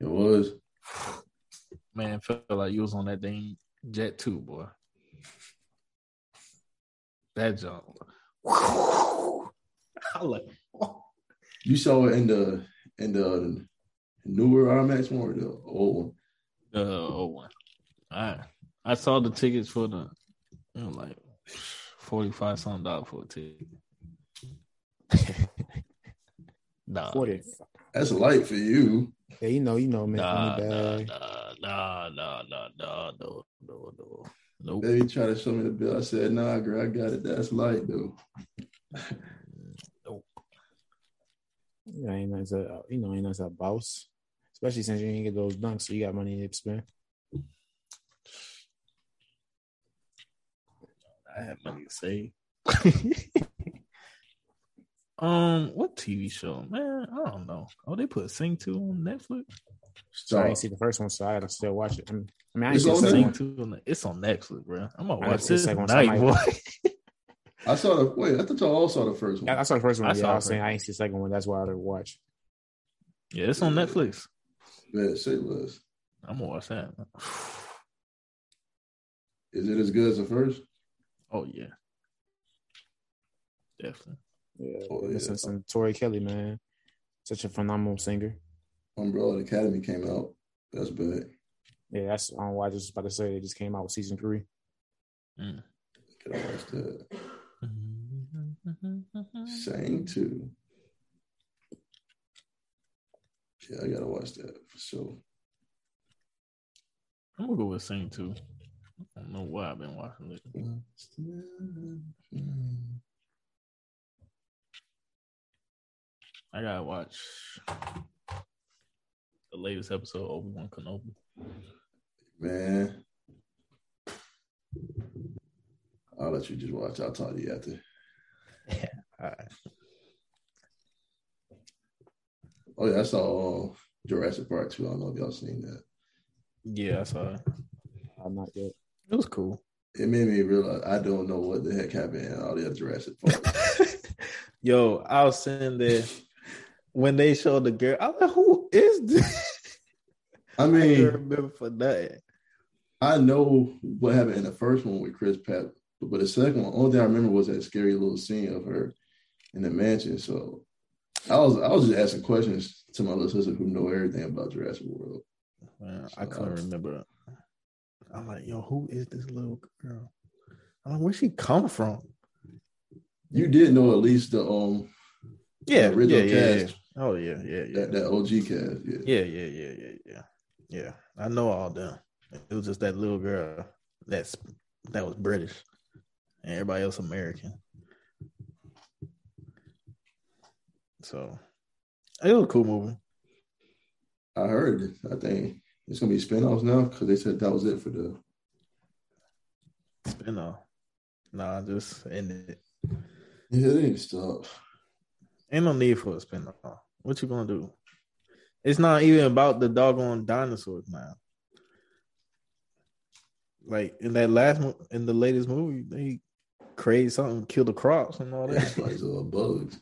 It was. Man, felt like you was on that dang jet too, boy. That jump. I like You saw it in the in the newer IMAX one or the old one? the old one. I I saw the tickets for the you know, like forty five something dollars for a ticket. nah, Forty. That's light for you. Yeah, you know, you know, man. nah, Funny nah, bag. nah, nah, nah, nah, nah, no, no, no, nope. Baby tried to show me the bill. I said, nah, girl, I got it. That's light though. Nope. Yeah, ain't nice. A, you know, ain't nice a boss. Especially since you ain't get those dunks, so you got money to spend. I had money to save. um, what TV show, man? I don't know. Oh, they put Sing Two on Netflix. So I didn't see the first one, so I gotta still watch it. I mean, I, mean, I It's see the on second Sing one. Two, on the, it's on Netflix, bro. I'm gonna watch see the this second one, so I tonight, might- boy. I saw the wait. I thought y'all all saw the first one. Yeah, I saw the first one. I yeah, saw I the was saying I ain't see the second one. That's why I didn't watch. yeah, it's on Netflix. Man, say less. I'm gonna watch that. Is it as good as the first? Oh yeah, definitely. Yeah, Oh, listen yeah. some Tori Kelly, man. Such a phenomenal singer. Umbrella Academy came out. That's bad. Yeah, that's um, why I was just about to say they just came out with season three. Mm. Can I watch that? Sang too. Yeah, I gotta watch that for sure. I'm gonna go with Sing Two. I don't know why I've been watching it. I gotta watch the latest episode of Obi Wan Kenobi. Man, I'll let you just watch. I'll talk to you after. All right. Oh yeah, I saw uh, Jurassic Park too. I don't know if y'all seen that. Yeah, I saw it. Uh, not yet. It was cool. It made me realize I don't know what the heck happened in all the other Jurassic Park. Yo, I was sitting there when they showed the girl. I was like, "Who is this?" I I mean, can't remember for nothing. I know what happened in the first one with Chris Pratt, but the second one, only thing I remember was that scary little scene of her in the mansion. So I was I was just asking questions to my little sister who know everything about Jurassic World. Man, I couldn't remember. I'm like, yo, who is this little girl? Uh, Where she come from? You did know at least the um Yeah, The original yeah, yeah, cast. yeah. Oh yeah, yeah, yeah. that, that OG cast. Yeah. Yeah, yeah, yeah, yeah, yeah. Yeah. I know all them. It was just that little girl that's that was British. And everybody else American. So it was a cool movie. I heard it. I think it's gonna be spinoffs now because they said that was it for the Spin off. Nah, just end it. Yeah, need to stop. Ain't no need for a spin off. What you gonna do? It's not even about the doggone dinosaurs now. Like in that last in the latest movie, they create something, kill the crops and all It's that. like uh, bugs.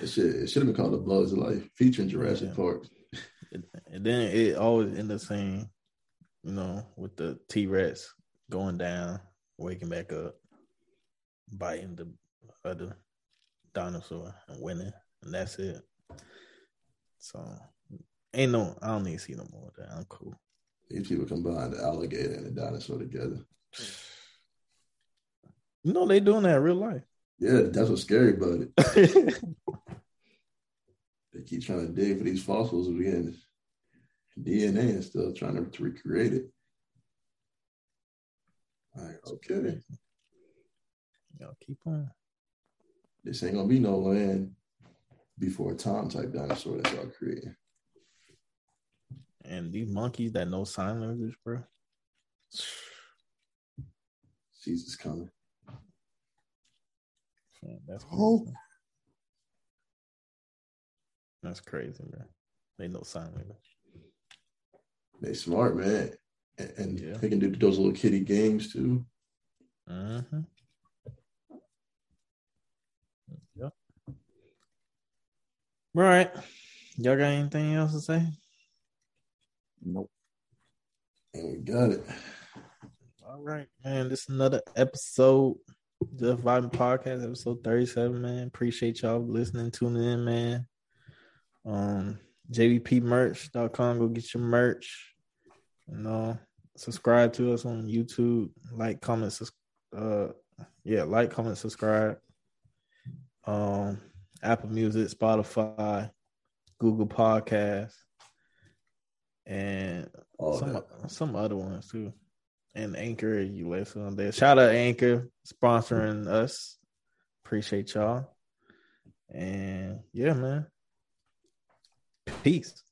It should it should have been called the Bugs of Life, featuring Jurassic Yeah. Park. And then it always end the same, you know, with the T Rex going down, waking back up, biting the other dinosaur and winning, and that's it. So ain't no, I don't need to see no more of that. I'm cool. These people combine the alligator and the dinosaur together. You know they doing that in real life. Yeah, that's what's scary about it. They keep trying to dig for these fossils again, DNA and stuff, trying to, to recreate it. Like, okay, Y'all keep on. this ain't gonna be no land before time type dinosaur that y'all creating. And these monkeys that know sign language, bro. Jesus coming. Man, that's Oh. crazy. That's crazy, man. They know sign language. They smart, man. And, and Yeah. they can do those little kitty games too. Mm-hmm. All right. Y'all got anything else to say? Nope. And we got it. All right, man. This is another episode. Just Vibing Podcast, episode 37, man. Appreciate y'all listening, tuning in, man. Um, JVPmerch.com. Go get your merch. You know, subscribe to us on YouTube. Like, comment, sus- uh, yeah, like, comment, subscribe. Um, Apple Music, Spotify, Google Podcasts, and All some that. some other ones too. And Anchor, you listen on there. Shout out Anchor sponsoring us. Appreciate y'all. And yeah, man. Peace.